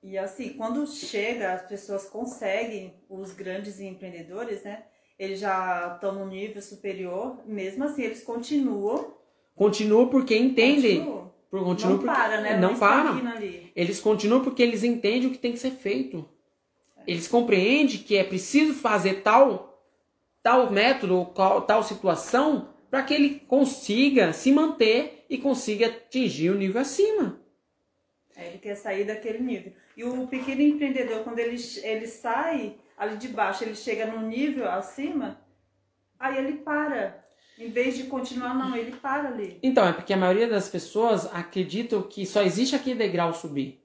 E assim, quando chega, as pessoas conseguem, os grandes empreendedores, né? Eles já estão no nível superior, mesmo assim eles continuam. Continua porque entendem. continuam. Por- Continua não porque para, né? não ali. Eles continuam porque eles entendem o que tem que ser feito. Eles compreendem que é preciso fazer tal, tal método, tal situação, para que ele consiga se manter e consiga atingir o nível acima. É, Ele quer sair daquele nível. E o pequeno empreendedor, quando ele, ele sai ali de baixo, ele chega num nível acima, aí ele para. Em vez de continuar, não, ele para ali. Então, é porque a maioria das pessoas acreditam que só existe aquele degrau subir.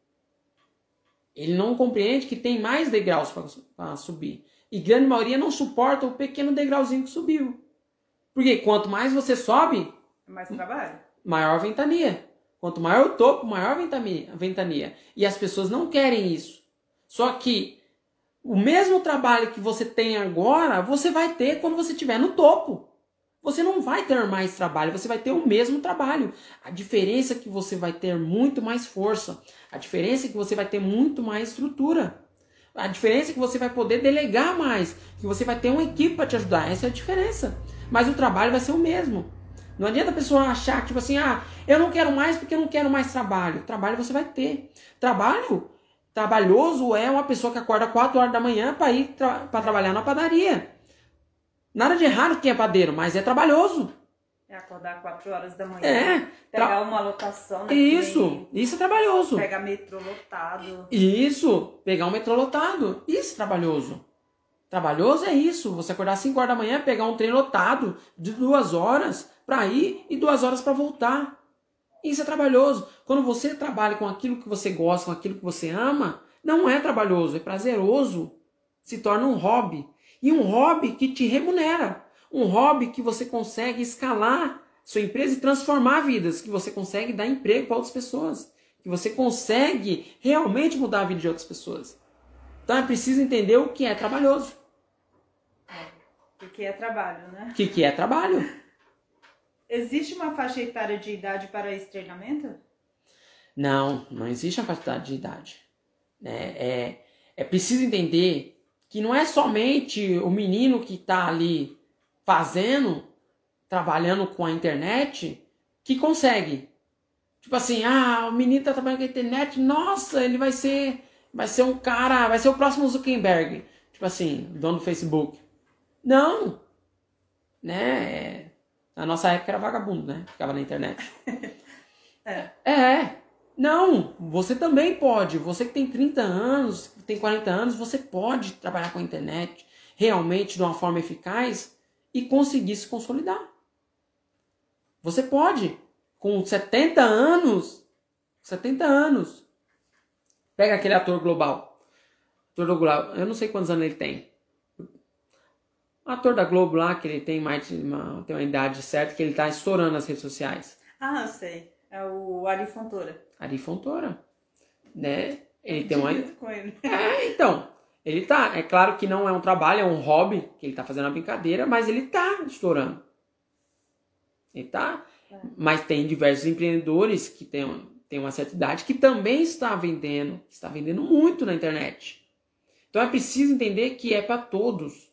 Ele não compreende que tem mais degraus para subir. E grande maioria não suporta o pequeno degrauzinho que subiu. Porque quanto mais você sobe, mais trabalho. maior ventania. Quanto maior o topo, maior ventania. E as pessoas não querem isso. Só que o mesmo trabalho que você tem agora, você vai ter quando você estiver no topo. Você não vai ter mais trabalho, você vai ter o mesmo trabalho. A diferença é que você vai ter muito mais força. A diferença é que você vai ter muito mais estrutura. A diferença é que você vai poder delegar mais, que você vai ter uma equipe para te ajudar. Essa é a diferença. Mas o trabalho vai ser o mesmo. Não adianta a pessoa achar, tipo assim, ah, eu não quero mais porque eu não quero mais trabalho. Trabalho você vai ter. Trabalho, trabalhoso é uma pessoa que acorda 4 horas da manhã para ir tra para trabalhar na padaria. Nada de errado quem é padeiro, mas é trabalhoso. É acordar 4 horas da manhã. É, Pegar uma lotação. né, isso, isso é trabalhoso. Pegar metrô lotado. Isso, pegar um metrô lotado. Isso é trabalhoso. Trabalhoso é isso, você acordar 5 horas da manhã, pegar um trem lotado de duas horas para ir e duas horas para voltar. Isso é trabalhoso. Quando você trabalha com aquilo que você gosta, com aquilo que você ama, não é trabalhoso, é prazeroso. Se torna um hobby. E um hobby que te remunera. Um hobby que você consegue escalar sua empresa e transformar vidas, que você consegue dar emprego para outras pessoas, que você consegue realmente mudar a vida de outras pessoas. Então é preciso entender o que é trabalhoso, Porque é trabalho, né? o que, que é trabalho. Existe uma faixa etária de idade para esse treinamento? Não, não existe a facilidade de idade. É, é, é preciso entender que não é somente o menino que está ali fazendo, trabalhando com a internet, que consegue. Tipo assim, ah, o menino está trabalhando com a internet, nossa, ele vai ser, vai ser um cara, vai ser o próximo Zuckerberg. Tipo assim, dono do Facebook. Não! Né? Na nossa época era vagabundo, né? Ficava na internet. É. É. Não, você também pode. Você que tem 30 anos, tem 40 anos, você pode trabalhar com a internet realmente de uma forma eficaz e conseguir se consolidar. Você pode. Com 70 anos, 70 anos. Pega aquele ator global. Ator Globo, eu não sei quantos anos ele tem. O ator da Globo lá, que ele tem mais uma, tem uma idade certa, que ele tá estourando nas redes sociais. Ah, eu sei. É o Ari Fontoura. Ari Fontoura. Né? Ele tem uma. Com ele. É, então. Ele tá. É claro que não é um trabalho, é um hobby, que ele tá fazendo uma brincadeira, mas ele tá estourando. Ele tá. É. Mas tem diversos empreendedores que têm, têm uma certa idade que também está vendendo, está vendendo muito na internet. Então é preciso entender que é para todos.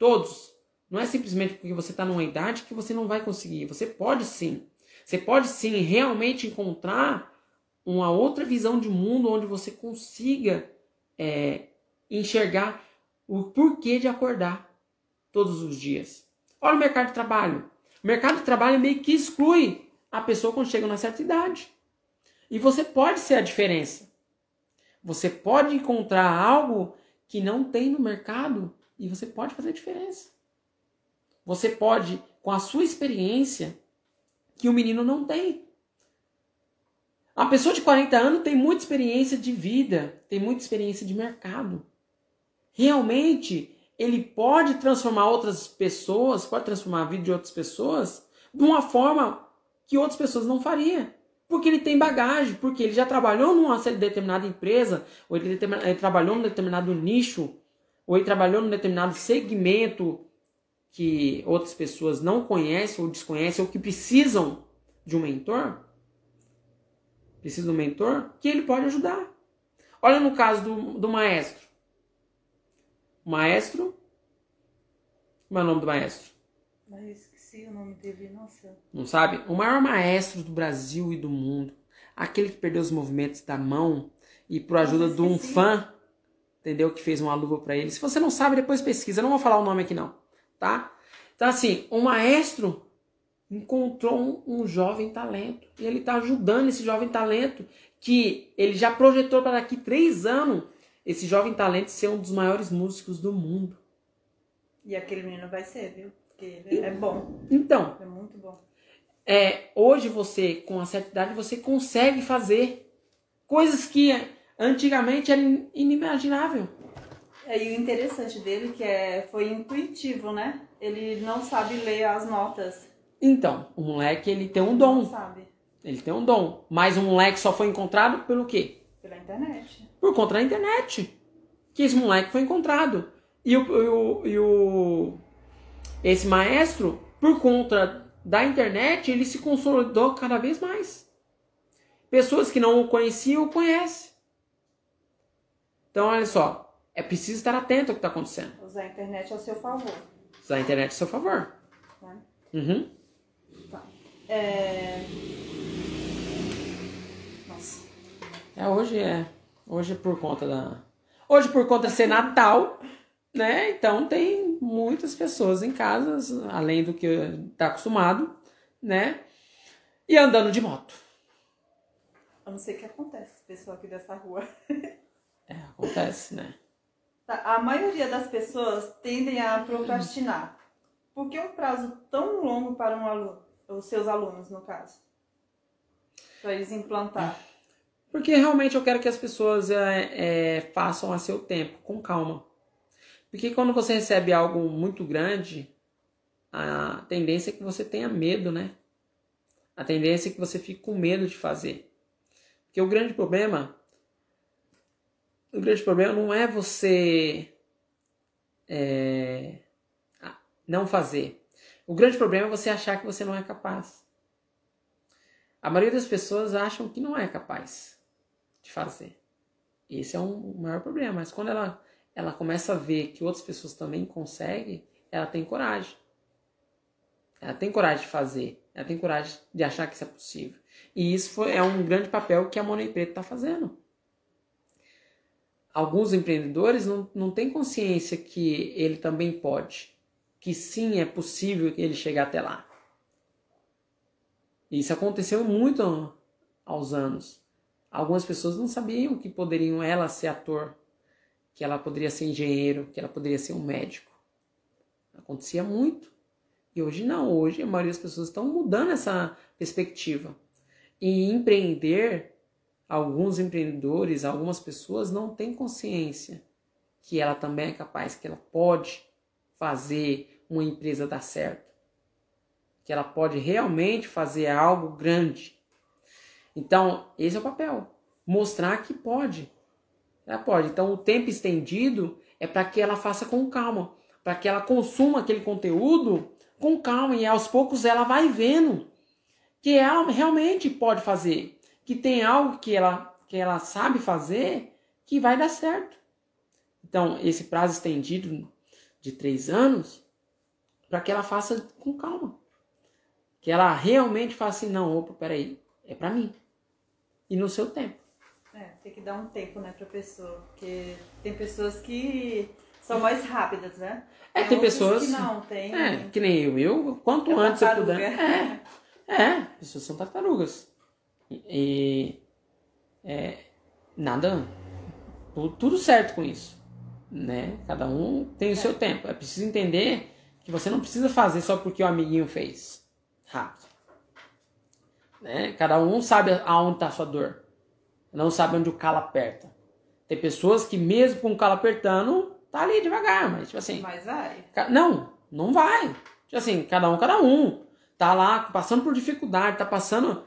Todos. Não é simplesmente porque você está numa idade que você não vai conseguir. Você pode sim. Você pode sim realmente encontrar uma outra visão de mundo onde você consiga é, enxergar o porquê de acordar todos os dias. Olha o mercado de trabalho. O mercado de trabalho meio que exclui a pessoa quando chega na certa idade. E você pode ser a diferença. Você pode encontrar algo que não tem no mercado e você pode fazer diferença. Você pode, com a sua experiência, que o menino não tem. A pessoa de 40 anos tem muita experiência de vida, tem muita experiência de mercado. Realmente, ele pode transformar outras pessoas, pode transformar a vida de outras pessoas de uma forma que outras pessoas não fariam. Porque ele tem bagagem, porque ele já trabalhou numa determinada empresa, ou ele, ele trabalhou num determinado nicho, ou ele trabalhou num determinado segmento que outras pessoas não conhecem ou desconhecem, ou que precisam de um mentor, precisa de um mentor, que ele pode ajudar. Olha no caso do, do maestro. O maestro. Como é o nome do maestro? Mas esqueci o nome dele, nossa. Não sabe? O maior maestro do Brasil e do mundo. Aquele que perdeu os movimentos da mão e por ajuda de um fã, entendeu? Que fez uma luva para ele. Se você não sabe, depois pesquisa. Eu não vou falar o nome aqui não, tá? Então assim, o maestro encontrou um, um jovem talento e ele está ajudando esse jovem talento que ele já projetou para daqui três anos esse jovem talento ser um dos maiores músicos do mundo. E aquele menino vai ser, viu? Porque ele é bom. Então, É muito bom. é, hoje você, com uma certa idade, você consegue fazer coisas que antigamente era in- inimaginável. É, e o interessante dele que é, foi intuitivo, né? Ele não sabe ler as notas. Então, o moleque ele tem um Não dom, sabe. ele tem um dom, mas o moleque só foi encontrado pelo quê? Pela internet. Por conta da internet. Que esse moleque foi encontrado. E o, e o, e o- esse maestro, por conta da internet, ele se consolidou cada vez mais. Pessoas que não o conheciam o conhecem. Então, olha só, é preciso estar atento ao que está acontecendo. Usar a internet ao seu favor. Usar a internet a seu favor. Né? Uhum. Tá. É... Nossa. É, hoje é. Hoje é por conta da. Hoje, por conta de ser Natal, né? Então tem muitas pessoas em casa, além do que tá acostumado, né? E andando de moto. Eu não sei o que acontece, pessoal aqui dessa rua. É, acontece, né? Tá, A maioria das pessoas tendem a procrastinar. Por que um prazo tão longo para um aluno? Os seus alunos, no caso. Para eles implantar. Porque realmente eu quero que as pessoas é, é, façam a seu tempo, com calma. Porque quando você recebe algo muito grande, a tendência é que você tenha medo, né? A tendência é que você fique com medo de fazer. Porque o grande problema. O grande problema não é você é, não fazer. O grande problema é você achar que você não é capaz. A maioria das pessoas acham que não é capaz de fazer. Esse é um maior problema. Mas quando ela, ela começa a ver que outras pessoas também conseguem, ela tem coragem. Ela tem coragem de fazer. Ela tem coragem de achar que isso é possível. E isso foi, é um grande papel que a Money Preto está fazendo. Alguns empreendedores não, não têm consciência que ele também pode. Que sim, é possível ele chegar até lá. Isso aconteceu muito aos anos. Algumas pessoas não sabiam que poderiam ela ser ator, que ela poderia ser engenheiro, que ela poderia ser um médico. Acontecia muito. E hoje não, hoje a maioria das pessoas estão mudando essa perspectiva. E empreender, alguns empreendedores, algumas pessoas não têm consciência que ela também é capaz, que ela pode fazer uma empresa dar certo. Que ela pode realmente fazer algo grande. Então, esse é o papel. Mostrar que pode. Ela pode. Então, o tempo estendido é para que ela faça com calma. Para que ela consuma aquele conteúdo com calma. E aos poucos ela vai vendo que ela realmente pode fazer. Que tem algo que ela, que ela sabe fazer que vai dar certo. Então, esse prazo estendido de três anos, para que ela faça com calma. Que ela realmente faça assim, não, opa, peraí, é para mim e no seu tempo. É, tem que dar um tempo, né, pra pessoa, porque tem pessoas que são mais rápidas, né? É, tem, tem pessoas que não, tem. É, que nem eu, eu quanto é antes eu puder. É, é, pessoas são tartarugas. E, é, nada, tudo certo com isso, né? Cada um tem o seu é. tempo. É preciso entender que você não precisa fazer só porque o amiguinho fez rápido. Né? Cada um sabe aonde está a sua dor. Não sabe onde o calo aperta. Tem pessoas que mesmo com o calo apertando, tá ali devagar, mas tipo assim. Mas vai. Não, não vai. Tipo assim, cada um, cada um. Tá lá passando por dificuldade, tá passando.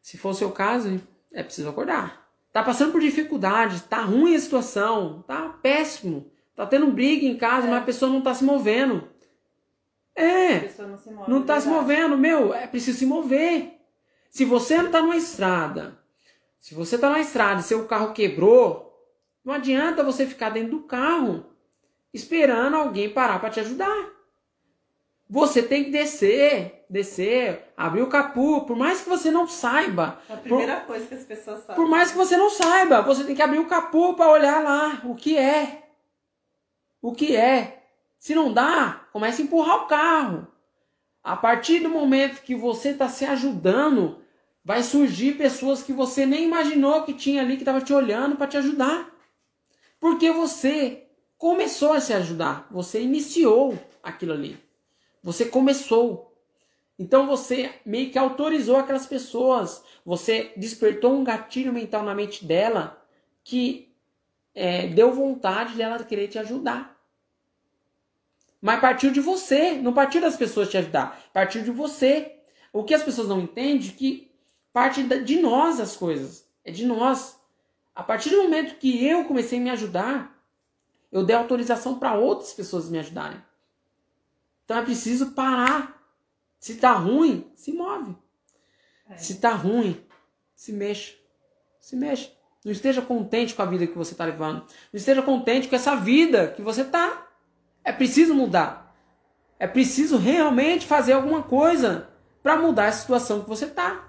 Se for o seu caso, é preciso acordar. Tá passando por dificuldade, tá ruim a situação, tá péssimo. Tá tendo briga em casa, é. mas a pessoa não tá se movendo. É. A pessoa não se move. Não tá se movendo, meu, é preciso se mover. Se você não está numa estrada, se você está na estrada e seu carro quebrou, não adianta você ficar dentro do carro esperando alguém parar para te ajudar. Você tem que descer, descer, abrir o capô, por mais que você não saiba. É a primeira por, coisa que as pessoas fazem. Por mais que você não saiba, você tem que abrir o capô para olhar lá o que é. O que é. Se não dá, comece a empurrar o carro. A partir do momento que você está se ajudando, vai surgir pessoas que você nem imaginou que tinha ali, que estava te olhando para te ajudar. Porque você começou a se ajudar, você iniciou aquilo ali. Você começou. Então você meio que autorizou aquelas pessoas. Você despertou um gatilho mental na mente dela que é, deu vontade dela querer te ajudar. Mas partiu de você, não partiu das pessoas te ajudar, partiu de você. O que as pessoas não entendem é que parte de nós as coisas, é de nós. A partir do momento que eu comecei a me ajudar, eu dei autorização para outras pessoas me ajudarem. Então é preciso parar. Se tá ruim, se move. É. Se tá ruim, se mexa. Se mexa. Não esteja contente com a vida que você está levando. Não esteja contente com essa vida que você está. É preciso mudar. É preciso realmente fazer alguma coisa para mudar a situação que você está.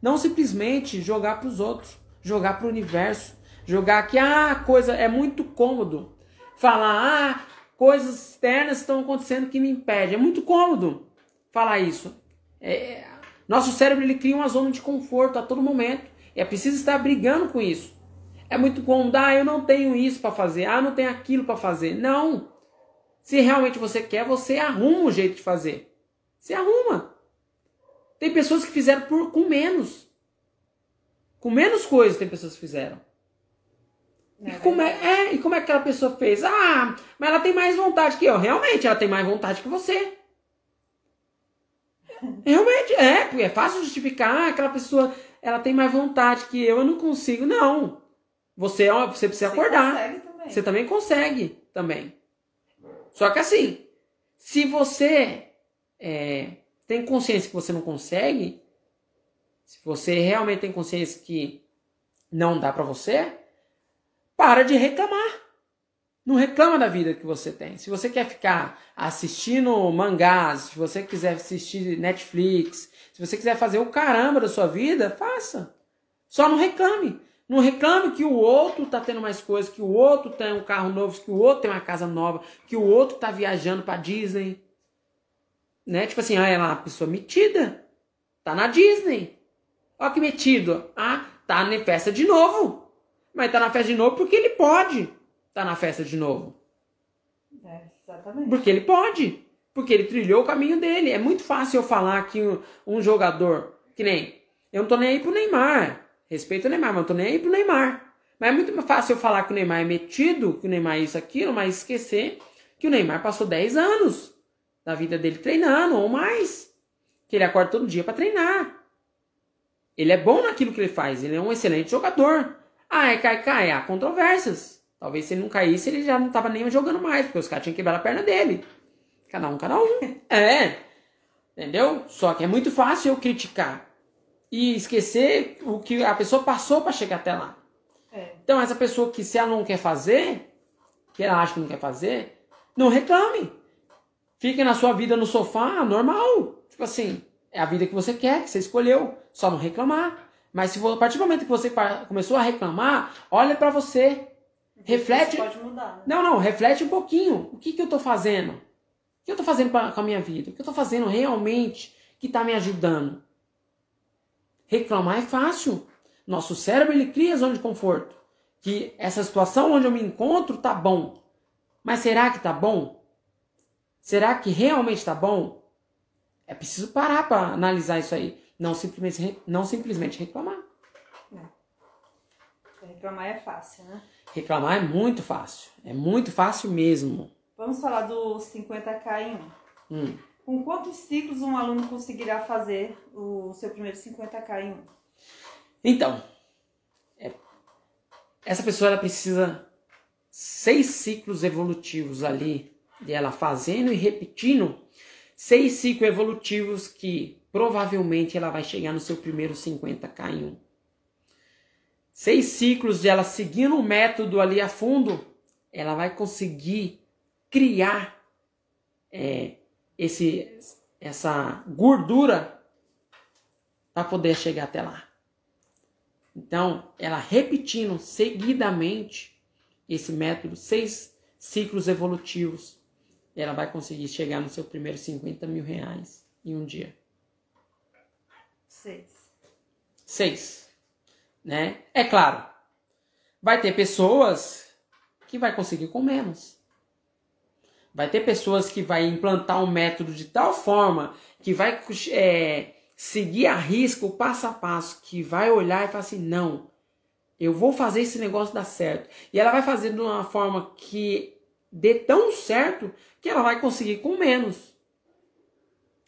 Não simplesmente jogar para os outros, jogar para o universo, jogar que ah, a coisa é muito cômodo. Falar, ah, coisas externas estão acontecendo que me impedem. É muito cômodo falar isso. É, nosso cérebro ele cria uma zona de conforto a todo momento. É preciso estar brigando com isso. É muito cômodo, ah, eu não tenho isso para fazer, ah, não tenho aquilo para fazer. Não. Se realmente você quer, você arruma um jeito de fazer. Se arruma. Tem pessoas que fizeram por, com menos. Com menos coisas tem pessoas que fizeram. É, e, como é, é, e como é que aquela pessoa fez? Ah, mas ela tem mais vontade que eu. Realmente, ela tem mais vontade que você. Realmente, é, porque é fácil justificar. Ah, aquela pessoa, ela tem mais vontade que eu, eu não consigo. Não. Você, você precisa você acordar. Também. Você também consegue também. Só que assim, se você é, tem consciência que você não consegue, se você realmente tem consciência que não dá para você, para de reclamar. Não reclama da vida que você tem. Se você quer ficar assistindo mangás, se você quiser assistir Netflix, se você quiser fazer o caramba da sua vida, faça. Só não reclame. Não reclame que o outro tá tendo mais coisas, que o outro tem um carro novo, que o outro tem uma casa nova, que o outro tá viajando para Disney né? Tipo assim, ah, ela é uma pessoa metida. Tá na Disney. Ó que metido. Ah, tá na festa de novo. Mas tá na festa de novo porque ele pode. Tá na festa de novo. É, exatamente. Porque ele pode. Porque ele trilhou o caminho dele. É muito fácil eu falar que um, um jogador, que nem. Eu não tô nem aí pro Neymar. Respeito o Neymar, mas não tô nem aí pro Neymar. Mas é muito fácil eu falar que o Neymar é metido, que o Neymar é isso, aquilo, mas esquecer que o Neymar passou 10 anos da vida dele treinando, ou mais. Que ele acorda todo dia para treinar. Ele é bom naquilo que ele faz, ele é um excelente jogador. Ah, é cai, cai, há controvérsias. Talvez se ele não caísse, ele já não tava nem jogando mais, porque os caras tinham quebrado a perna dele. Cada um, cada um. É. Entendeu? Só que é muito fácil eu criticar e esquecer o que a pessoa passou para chegar até lá. É. Então, essa pessoa que se ela não quer fazer, que ela acha que não quer fazer, não reclame. Fique na sua vida no sofá, normal. Tipo assim, é a vida que você quer, que você escolheu. Só não reclamar. Mas se a partir do momento que você começou a reclamar, olha para você. Reflete. Pode mudar, né? Não, não, reflete um pouquinho. O que, que eu tô fazendo? O que eu tô fazendo pra, com a minha vida? O que eu tô fazendo realmente que tá me ajudando? Reclamar é fácil. Nosso cérebro ele cria zona de conforto. Que essa situação onde eu me encontro tá bom. Mas será que tá bom? Será que realmente tá bom? É preciso parar para analisar isso aí. Não simplesmente, não simplesmente reclamar. É. Reclamar é fácil, né? Reclamar é muito fácil. É muito fácil mesmo. Vamos falar do 50k em 1. Hum. Com quantos ciclos um aluno conseguirá fazer o seu primeiro 50k em 1? Então, é, essa pessoa ela precisa seis ciclos evolutivos ali, de ela fazendo e repetindo seis ciclos evolutivos que provavelmente ela vai chegar no seu primeiro 50k em 1. Seis ciclos de ela seguindo o método ali a fundo, ela vai conseguir criar é, esse, essa gordura para poder chegar até lá. Então, ela repetindo seguidamente esse método, seis ciclos evolutivos, ela vai conseguir chegar no seu primeiro 50 mil reais em um dia. Seis. Seis. Né? É claro, vai ter pessoas que vai conseguir com menos. Vai ter pessoas que vai implantar um método de tal forma que vai é, seguir a risco, passo a passo, que vai olhar e falar assim, não, eu vou fazer esse negócio dar certo. E ela vai fazer de uma forma que dê tão certo que ela vai conseguir com menos.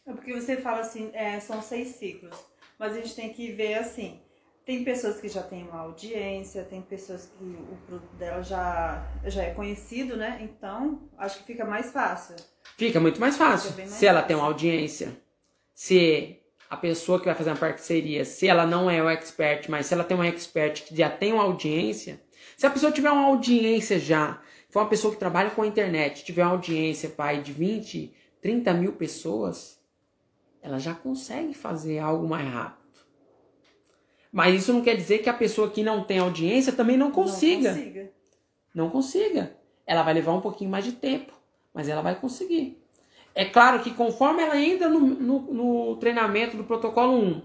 É porque você fala assim, é, são seis ciclos. Mas a gente tem que ver assim, tem pessoas que já têm uma audiência, tem pessoas que o produto dela já, já é conhecido, né? Então, acho que fica mais fácil. Fica muito mais fácil. Mais se ela tem uma audiência, se a pessoa que vai fazer uma parceria, se ela não é o expert, mas se ela tem um expert que já tem uma audiência, se a pessoa tiver uma audiência já, for uma pessoa que trabalha com a internet, tiver uma audiência, pai, de 20, 30 mil pessoas, ela já consegue fazer algo mais rápido. Mas isso não quer dizer que a pessoa que não tem audiência também não consiga. Não consiga. Não consiga. Ela vai levar um pouquinho mais de tempo, mas ela vai conseguir. É claro que conforme ela entra no, no, no treinamento do protocolo 1,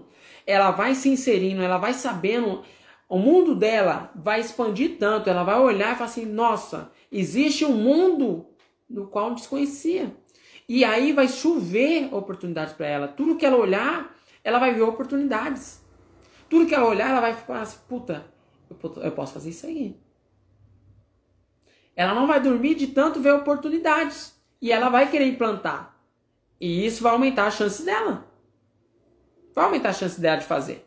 ela vai se inserindo, ela vai sabendo, o mundo dela vai expandir tanto, ela vai olhar e falar assim: nossa, existe um mundo no qual desconhecia. E aí vai chover oportunidades para ela. Tudo que ela olhar, ela vai ver oportunidades. Tudo que ela olhar, ela vai falar assim, puta, eu posso fazer isso aí. Ela não vai dormir de tanto ver oportunidades. E ela vai querer implantar. E isso vai aumentar a chance dela. Vai aumentar a chance dela de fazer.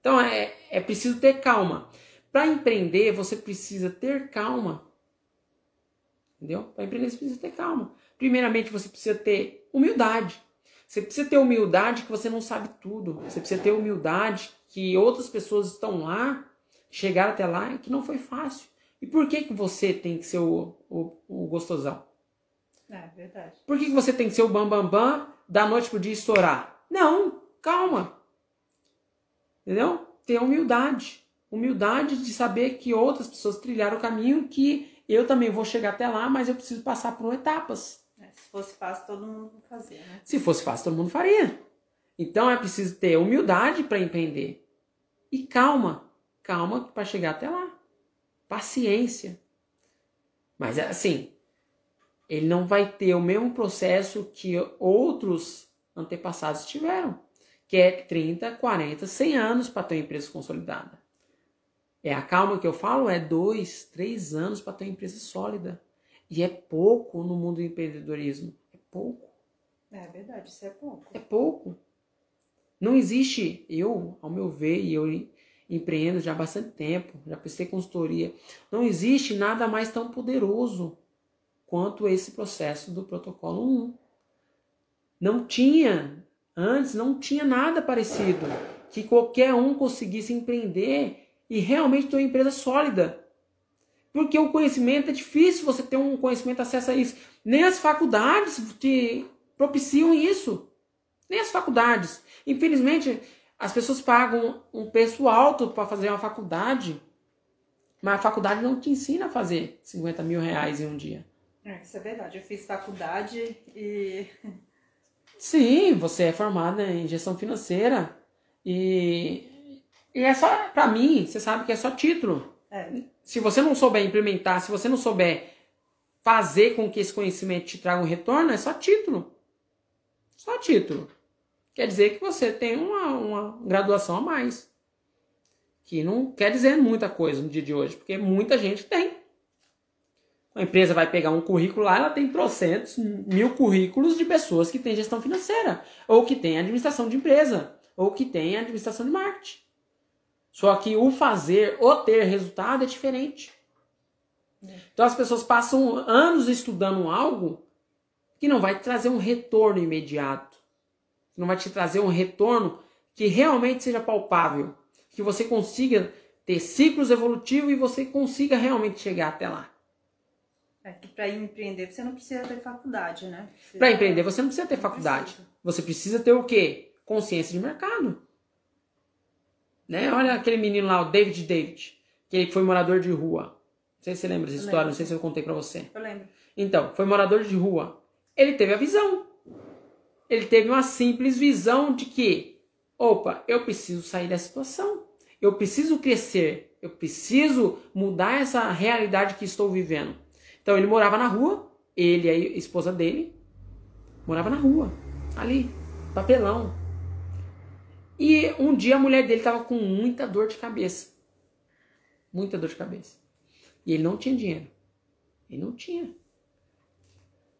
Então é, é preciso ter calma. Para empreender, você precisa ter calma. Entendeu? Para empreender, você precisa ter calma. Primeiramente, você precisa ter humildade. Você precisa ter humildade que você não sabe tudo. Você precisa ter humildade que outras pessoas estão lá, chegaram até lá e que não foi fácil. E por que, que você tem que ser o, o, o gostosão? É verdade. Por que, que você tem que ser o bambambam bam, bam, da noite pro dia estourar? Não, calma. Entendeu? Ter humildade. Humildade de saber que outras pessoas trilharam o caminho que eu também vou chegar até lá, mas eu preciso passar por etapas. Se fosse fácil, todo mundo fazia, né? Se fosse fácil, todo mundo faria. Então é preciso ter humildade para empreender. E calma. Calma para chegar até lá. Paciência. Mas é assim, ele não vai ter o mesmo processo que outros antepassados tiveram, que é 30, 40, 100 anos para ter uma empresa consolidada. É a calma que eu falo, é dois, três anos para ter uma empresa sólida. E é pouco no mundo do empreendedorismo. É pouco. É verdade, isso é pouco. É pouco. Não existe, eu, ao meu ver, e eu empreendo já há bastante tempo, já prestei consultoria, não existe nada mais tão poderoso quanto esse processo do protocolo 1. Não tinha, antes não tinha nada parecido que qualquer um conseguisse empreender e realmente ter uma empresa sólida. Porque o conhecimento é difícil você ter um conhecimento, acesso a isso. Nem as faculdades te propiciam isso. Nem as faculdades. Infelizmente, as pessoas pagam um preço alto para fazer uma faculdade, mas a faculdade não te ensina a fazer 50 mil reais em um dia. É, isso é verdade. Eu fiz faculdade e. Sim, você é formada em gestão financeira e, e é só, para mim, você sabe que é só título. É. Se você não souber implementar, se você não souber fazer com que esse conhecimento te traga um retorno, é só título. Só título. Quer dizer que você tem uma, uma graduação a mais. Que não quer dizer muita coisa no dia de hoje, porque muita gente tem. A empresa vai pegar um currículo lá, ela tem trocentos mil currículos de pessoas que têm gestão financeira, ou que têm administração de empresa, ou que têm administração de marketing. Só que o fazer, o ter resultado é diferente. Então as pessoas passam anos estudando algo que não vai trazer um retorno imediato. Não vai te trazer um retorno que realmente seja palpável. Que você consiga ter ciclos evolutivos e você consiga realmente chegar até lá. É que para empreender você não precisa ter faculdade, né? Para empreender você não precisa ter não faculdade. Precisa. Você precisa ter o quê? Consciência de mercado. Né? Olha aquele menino lá, o David David, que ele foi morador de rua. Não sei se você lembra dessa história, lembro. não sei se eu contei para você. Eu lembro. Então, foi morador de rua. Ele teve a visão. Ele teve uma simples visão de que, opa, eu preciso sair da situação. Eu preciso crescer. Eu preciso mudar essa realidade que estou vivendo. Então ele morava na rua, ele e a esposa dele morava na rua, ali, papelão. E um dia a mulher dele estava com muita dor de cabeça. Muita dor de cabeça. E ele não tinha dinheiro. Ele não tinha.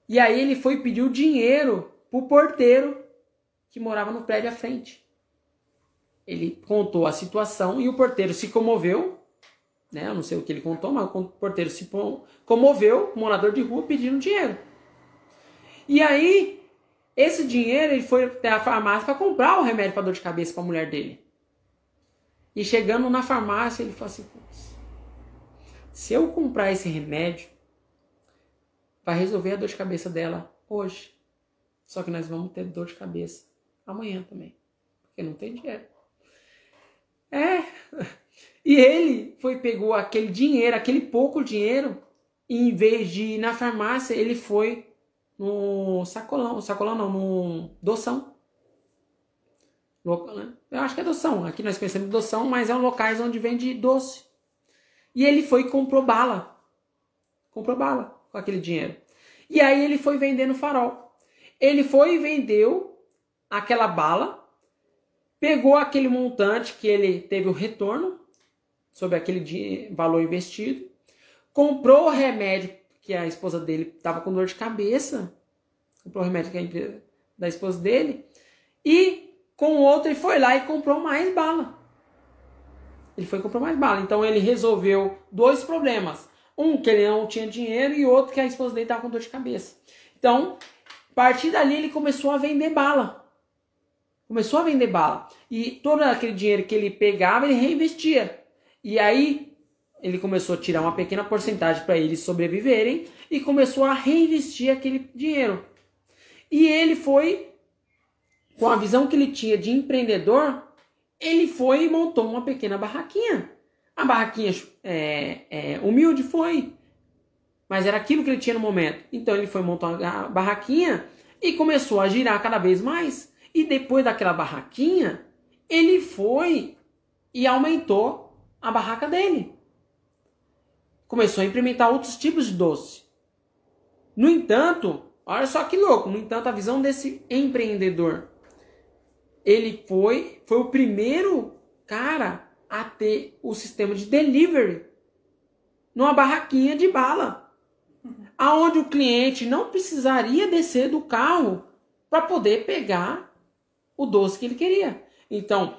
E aí ele foi pedir o dinheiro pro porteiro que morava no prédio à frente. Ele contou a situação e o porteiro se comoveu né? Eu não sei o que ele contou, mas o porteiro se comoveu, morador de rua, pedindo dinheiro. E aí, esse dinheiro ele foi até a farmácia para comprar o remédio para dor de cabeça para a mulher dele. E chegando na farmácia, ele falou assim: se eu comprar esse remédio, vai resolver a dor de cabeça dela hoje. Só que nós vamos ter dor de cabeça amanhã também, porque não tem dinheiro. É, e ele foi pegou aquele dinheiro, aquele pouco dinheiro, e em vez de ir na farmácia, ele foi no sacolão, sacolão não, no doção. Né? Eu acho que é doção. Aqui nós conhecemos doção, mas é um locais onde vende doce. E ele foi e comprou bala. Comprou bala com aquele dinheiro. E aí ele foi vender no farol. Ele foi e vendeu aquela bala, pegou aquele montante que ele teve o retorno, sobre aquele valor investido, comprou o remédio que a esposa dele estava com dor de cabeça, comprou o remédio que a da esposa dele, e com o outro ele foi lá e comprou mais bala. Ele foi comprou mais bala. Então ele resolveu dois problemas. Um, que ele não tinha dinheiro, e outro, que a esposa dele estava com dor de cabeça. Então, a partir dali, ele começou a vender bala. Começou a vender bala. E todo aquele dinheiro que ele pegava, ele reinvestia. E aí ele começou a tirar uma pequena porcentagem para eles sobreviverem e começou a reinvestir aquele dinheiro. E ele foi, com a visão que ele tinha de empreendedor, ele foi e montou uma pequena barraquinha. A barraquinha é, é, humilde foi, mas era aquilo que ele tinha no momento. Então ele foi montar uma barraquinha e começou a girar cada vez mais. E depois daquela barraquinha, ele foi e aumentou a barraca dele. Começou a implementar outros tipos de doce. No entanto, olha só que louco, no entanto, a visão desse empreendedor, ele foi, foi o primeiro cara a ter o sistema de delivery numa barraquinha de bala, aonde o cliente não precisaria descer do carro para poder pegar o doce que ele queria. Então,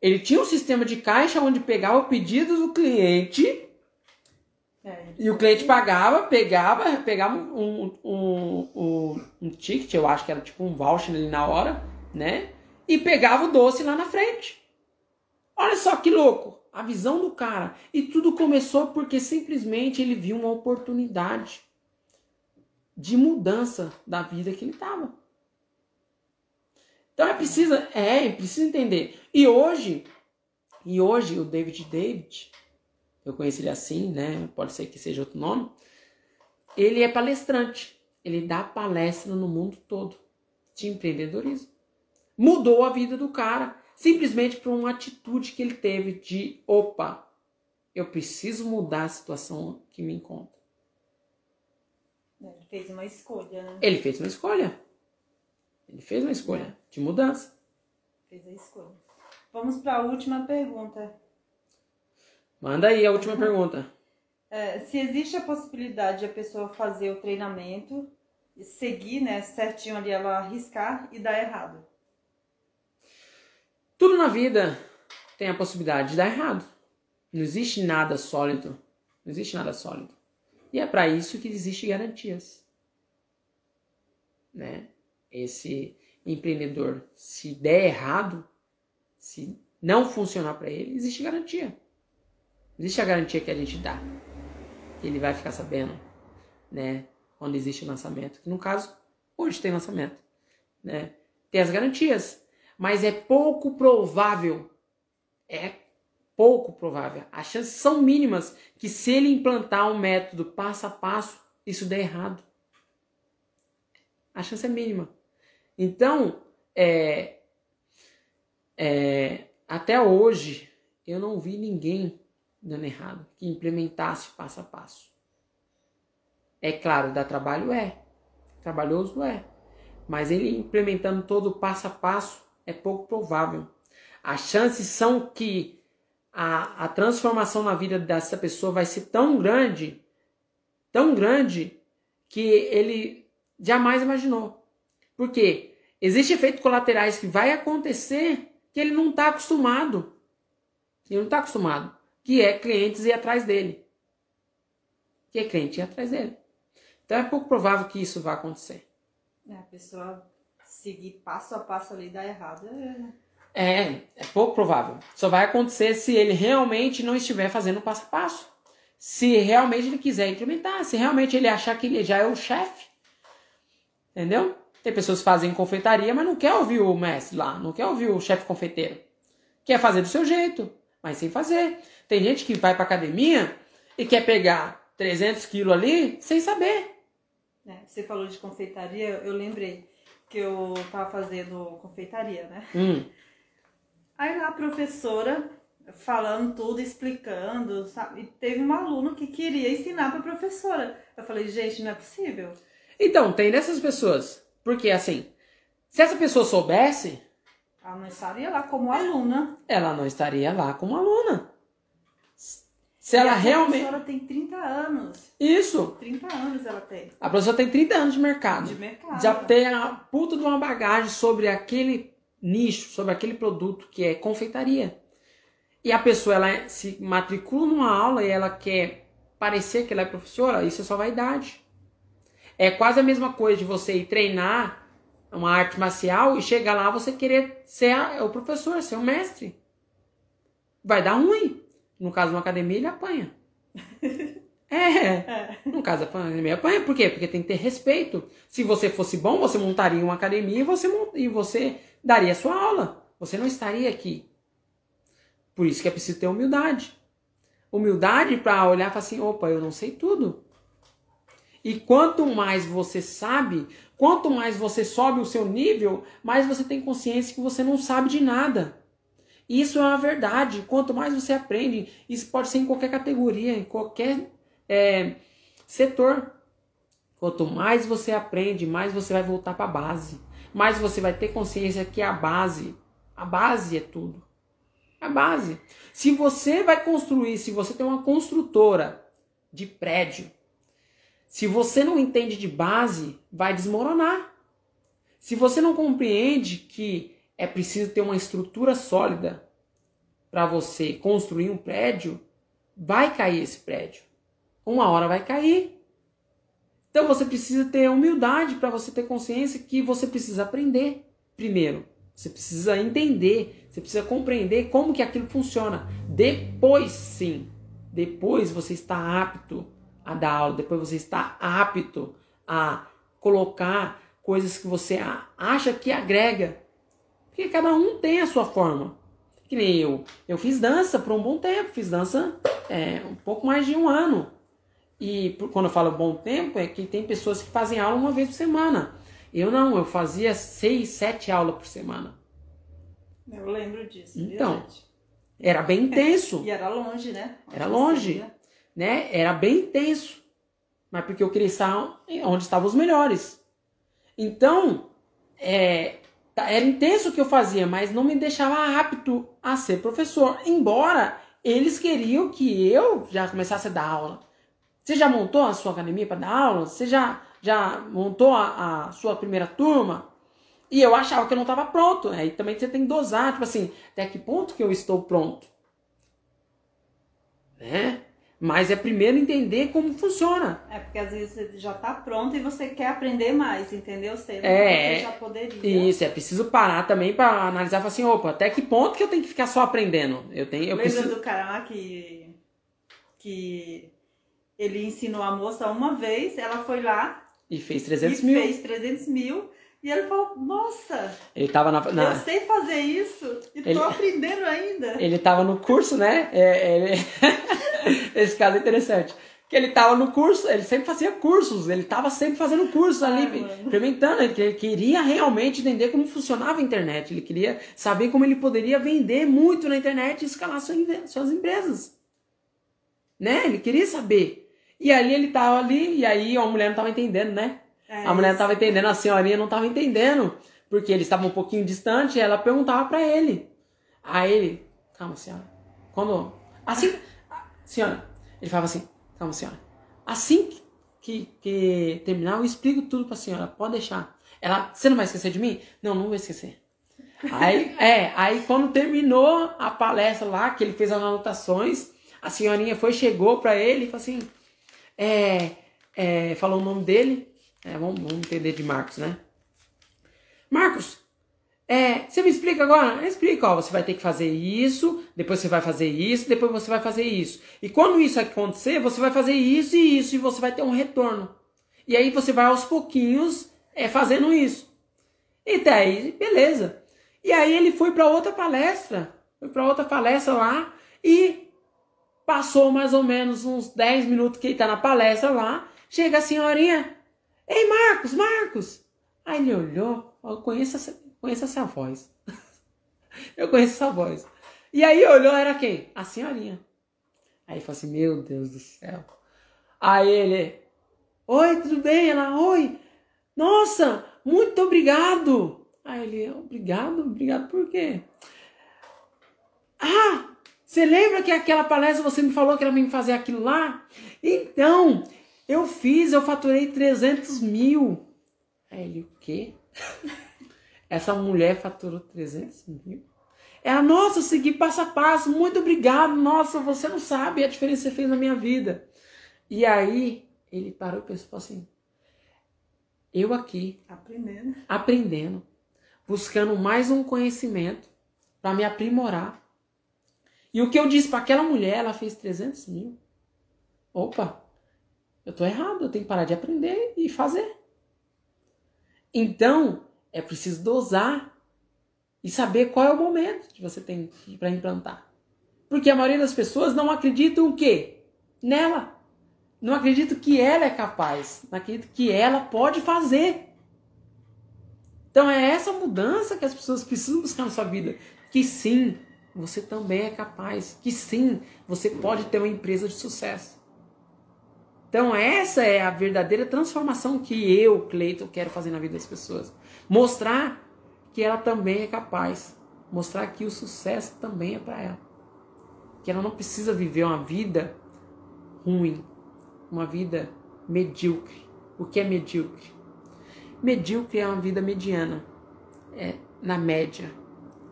ele tinha um sistema de caixa onde pegava o pedido do cliente é, e o cliente pagava, pegava, pegava um, um, um, um, ticket, eu acho que era tipo um voucher ali na hora, né? E pegava o doce lá na frente. Olha só que louco, a visão do cara. E tudo começou porque simplesmente ele viu uma oportunidade de mudança da vida que ele estava. Então é preciso, é, é preciso entender. E hoje, e hoje o David David, eu conheci ele assim, né? Pode ser que seja outro nome. Ele é palestrante. Ele dá palestra no mundo todo de empreendedorismo. Mudou a vida do cara simplesmente por uma atitude que ele teve de opa, eu preciso mudar a situação que me encontra. Ele fez uma escolha, né? Ele fez uma escolha. Ele fez uma escolha é. de mudança. Fez a escolha. Vamos para a última pergunta. Manda aí a última pergunta. É, se existe a possibilidade de a pessoa fazer o treinamento, seguir né, certinho ali, ela arriscar e dar errado. Tudo na vida tem a possibilidade de dar errado. Não existe nada sólido. Não existe nada sólido. E é para isso que existem garantias. Né? Esse empreendedor, se der errado, se não funcionar para ele, existe garantia. Existe a garantia que a gente dá. Que ele vai ficar sabendo, né? Quando existe lançamento. Que no caso, hoje tem lançamento. Né? Tem as garantias mas é pouco provável. É pouco provável. As chances são mínimas que se ele implantar um método passo a passo, isso dê errado. A chance é mínima. Então, é, é, até hoje, eu não vi ninguém dando errado que implementasse passo a passo. É claro, dá trabalho? É. Trabalhoso? É. Mas ele implementando todo passo a passo, é pouco provável. As chances são que a, a transformação na vida dessa pessoa vai ser tão grande, tão grande, que ele jamais imaginou. Porque existem efeitos colaterais que vai acontecer que ele não está acostumado. Ele não está acostumado. Que é clientes ir atrás dele. Que é cliente ir atrás dele. Então é pouco provável que isso vá acontecer. É, a pessoa seguir passo a passo ali dar errado. É... é, é pouco provável. Só vai acontecer se ele realmente não estiver fazendo passo a passo. Se realmente ele quiser implementar, se realmente ele achar que ele já é o chefe. Entendeu? Tem pessoas que fazem confeitaria, mas não quer ouvir o mestre lá, não quer ouvir o chefe confeiteiro. Quer fazer do seu jeito, mas sem fazer. Tem gente que vai pra academia e quer pegar 300 quilos ali sem saber. É, você falou de confeitaria, eu lembrei que eu tava fazendo confeitaria, né? Hum. Aí lá a professora falando tudo, explicando, sabe? E teve um aluno que queria ensinar pra professora. Eu falei, gente, não é possível. Então, tem dessas pessoas. Porque assim, se essa pessoa soubesse. Ela não estaria lá como aluna. Ela não estaria lá como aluna. Se ela realmente. A professora tem 30 anos. Isso. 30 anos ela tem. A professora tem 30 anos de mercado. De mercado. Já tem a puta de uma bagagem sobre aquele nicho, sobre aquele produto que é confeitaria. E a pessoa ela se matricula numa aula e ela quer parecer que ela é professora, isso é só vaidade. É quase a mesma coisa de você ir treinar uma arte marcial e chegar lá você querer ser o professor, ser o mestre. Vai dar ruim. No caso de uma academia, ele apanha. É. é. No caso da academia, apanha. Por quê? Porque tem que ter respeito. Se você fosse bom, você montaria uma academia e você, e você daria a sua aula. Você não estaria aqui. Por isso que é preciso ter humildade. Humildade para olhar e falar assim: opa, eu não sei tudo. E quanto mais você sabe, quanto mais você sobe o seu nível, mais você tem consciência que você não sabe de nada. Isso é uma verdade. Quanto mais você aprende, isso pode ser em qualquer categoria, em qualquer é, setor. Quanto mais você aprende, mais você vai voltar para a base. Mais você vai ter consciência que a base, a base é tudo. A base. Se você vai construir, se você tem uma construtora de prédio, se você não entende de base, vai desmoronar. Se você não compreende que é preciso ter uma estrutura sólida para você construir um prédio, vai cair esse prédio. Uma hora vai cair. Então você precisa ter humildade para você ter consciência que você precisa aprender primeiro. Você precisa entender, você precisa compreender como que aquilo funciona. Depois sim, depois você está apto a dar aula, depois você está apto a colocar coisas que você acha que agrega. Porque cada um tem a sua forma. Que nem eu. Eu fiz dança por um bom tempo, fiz dança é, um pouco mais de um ano. E quando eu falo bom tempo, é que tem pessoas que fazem aula uma vez por semana. Eu não, eu fazia seis, sete aulas por semana. Eu lembro disso. Então, verdade. era bem intenso. e era longe, né? Onde era longe, né? Era bem intenso. Mas porque eu queria estar onde estavam os melhores. Então, é, tá, era intenso o que eu fazia, mas não me deixava apto a ser professor. Embora eles queriam que eu já começasse a dar aula. Você já montou a sua academia para dar aula? Você já, já montou a, a sua primeira turma? E eu achava que eu não estava pronto. Aí também você tem que dosar, tipo assim, até que ponto que eu estou pronto? Né? Mas é primeiro entender como funciona. É, porque às vezes você já está pronto e você quer aprender mais, entendeu? Você, é, você já poderia. Isso, é preciso parar também para analisar e falar assim, opa, até que ponto que eu tenho que ficar só aprendendo? Eu tenho, eu Lembra preciso... do cara lá que, que ele ensinou a moça uma vez, ela foi lá... E fez 300 e mil. fez 300 mil e ele falou, nossa, ele tava na, na... eu sei fazer isso e ele... tô aprendendo ainda. Ele tava no curso, né? É, ele... Esse caso é interessante. Que ele tava no curso, ele sempre fazia cursos, ele tava sempre fazendo cursos ali, Ai, implementando. Ele, ele queria realmente entender como funcionava a internet, ele queria saber como ele poderia vender muito na internet e escalar suas empresas. Né? Ele queria saber. E aí ele tava ali, e aí a mulher não tava entendendo, né? É, a mulher não estava entendendo, a senhorinha não estava entendendo, porque eles estavam um pouquinho distante, e ela perguntava para ele. Aí ele, calma, senhora. Quando. Assim. Senhora, ele falava assim, calma, senhora. Assim que, que, que terminar, eu explico tudo pra senhora, pode deixar. Ela, você não vai esquecer de mim? Não, não vou esquecer. Aí, é, aí quando terminou a palestra lá, que ele fez as anotações, a senhorinha foi, chegou pra ele e falou assim, é, é, falou o nome dele, é, vamos, vamos entender de Marcos, né? Marcos, é, você me explica agora? Explica, ó, você vai ter que fazer isso, depois você vai fazer isso, depois você vai fazer isso. E quando isso acontecer, você vai fazer isso e isso, e você vai ter um retorno. E aí você vai aos pouquinhos é, fazendo isso. E daí, beleza. E aí ele foi para outra palestra, foi para outra palestra lá e passou mais ou menos uns 10 minutos que ele tá na palestra lá, chega a senhorinha, Ei, Marcos, Marcos! Aí ele olhou, eu conheço essa, conheço essa voz. eu conheço essa voz. E aí olhou, era quem? A senhorinha. Aí ele falou assim, meu Deus do céu. Aí ele, oi, tudo bem? Ela, oi. Nossa, muito obrigado. Aí ele, obrigado? Obrigado por quê? Ah, você lembra que aquela palestra você me falou que era pra me fazer aquilo lá? Então, eu fiz, eu faturei 300 mil. Aí ele, o quê? Essa mulher faturou 300 mil? Ela, nossa, eu segui passo a passo, muito obrigado, nossa, você não sabe a diferença que você fez na minha vida. E aí, ele parou e pensou assim, eu aqui, Aprendendo. aprendendo, buscando mais um conhecimento para me aprimorar. E o que eu disse para aquela mulher, ela fez 300 mil. Opa, eu tô errado, eu tenho que parar de aprender e fazer. Então, é preciso dosar e saber qual é o momento que você tem para implantar. Porque a maioria das pessoas não acreditam o quê? Nela. Não acredita que ela é capaz, não acredita que ela pode fazer. Então é essa mudança que as pessoas precisam buscar na sua vida. Que sim, você também é capaz. Que sim, você pode ter uma empresa de sucesso. Então essa é a verdadeira transformação que eu, Cleiton, quero fazer na vida das pessoas. Mostrar que ela também é capaz. Mostrar que o sucesso também é para ela. Que ela não precisa viver uma vida ruim, uma vida medíocre. O que é medíocre? Medíocre é uma vida mediana, é na média,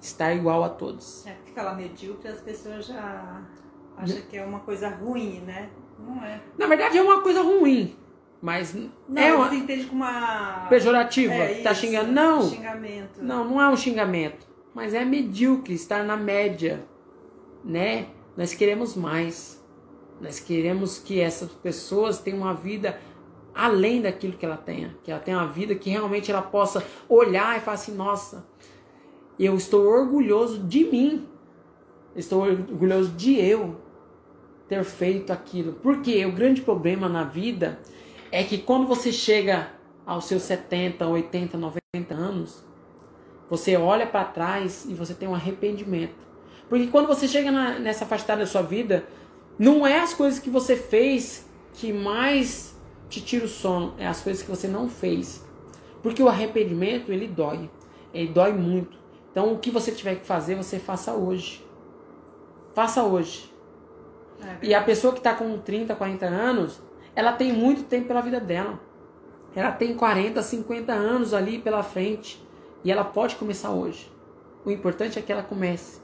estar igual a todos. É, porque falar medíocre as pessoas já acham que é uma coisa ruim, né? Não é. Na verdade é uma coisa ruim, mas Não, é uma você entende como uma. pejorativa. É, tá isso, xingando? Não, Xingamento. não, não é um xingamento, mas é medíocre, estar na média, né? Nós queremos mais. Nós queremos que essas pessoas tenham uma vida além daquilo que ela tenha, que ela tenha uma vida que realmente ela possa olhar e falar assim, nossa, eu estou orgulhoso de mim, estou orgulhoso de eu ter feito aquilo. Porque o grande problema na vida é que quando você chega aos seus 70, 80, 90 anos, você olha para trás e você tem um arrependimento. Porque quando você chega na, nessa faixa da sua vida, não é as coisas que você fez que mais te tira o sono, é as coisas que você não fez. Porque o arrependimento, ele dói. Ele dói muito. Então, o que você tiver que fazer, você faça hoje. Faça hoje. É, E a pessoa que está com 30, 40 anos, ela tem muito tempo pela vida dela. Ela tem 40, 50 anos ali pela frente. E ela pode começar hoje. O importante é que ela comece.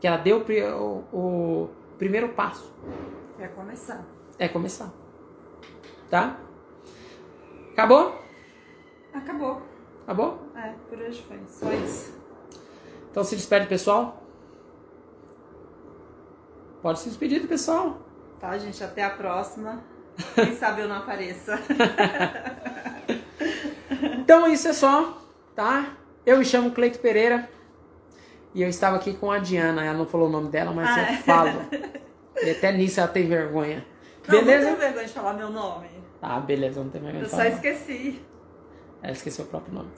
Que ela dê o, o- o primeiro passo. Quer começar. É começar. Tá? Acabou? Acabou. Acabou? É, por hoje foi. Só isso. Então se despede, pessoal. Pode se despedir do pessoal. Tá, gente? Até a próxima. Quem sabe eu não apareça. Então isso é só, tá? Eu me chamo Cleito Pereira e eu estava aqui com a Diana. Ela não falou o nome dela, mas Ah, eu é. falo. E até nisso ela tem vergonha. Não, Beleza? Não tenho vergonha de falar meu nome. Tá, beleza, não tem vergonha. Eu de só falar. esqueci. Ela esqueceu o próprio nome.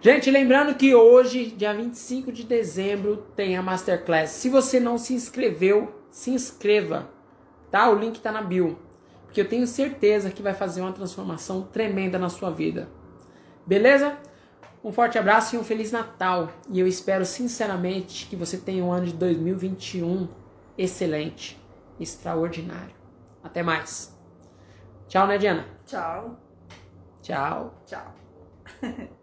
Gente, lembrando que hoje, dia 25 de dezembro, tem a Masterclass. Se você não se inscreveu, se inscreva, tá? O link tá na bio. Porque eu tenho certeza que vai fazer uma transformação tremenda na sua vida. Beleza? Um forte abraço e um Feliz Natal. E eu espero sinceramente que você tenha um ano de 2021 excelente, extraordinário. Até mais. Tchau, né, Diana? Tchau. Tchau. Tchau.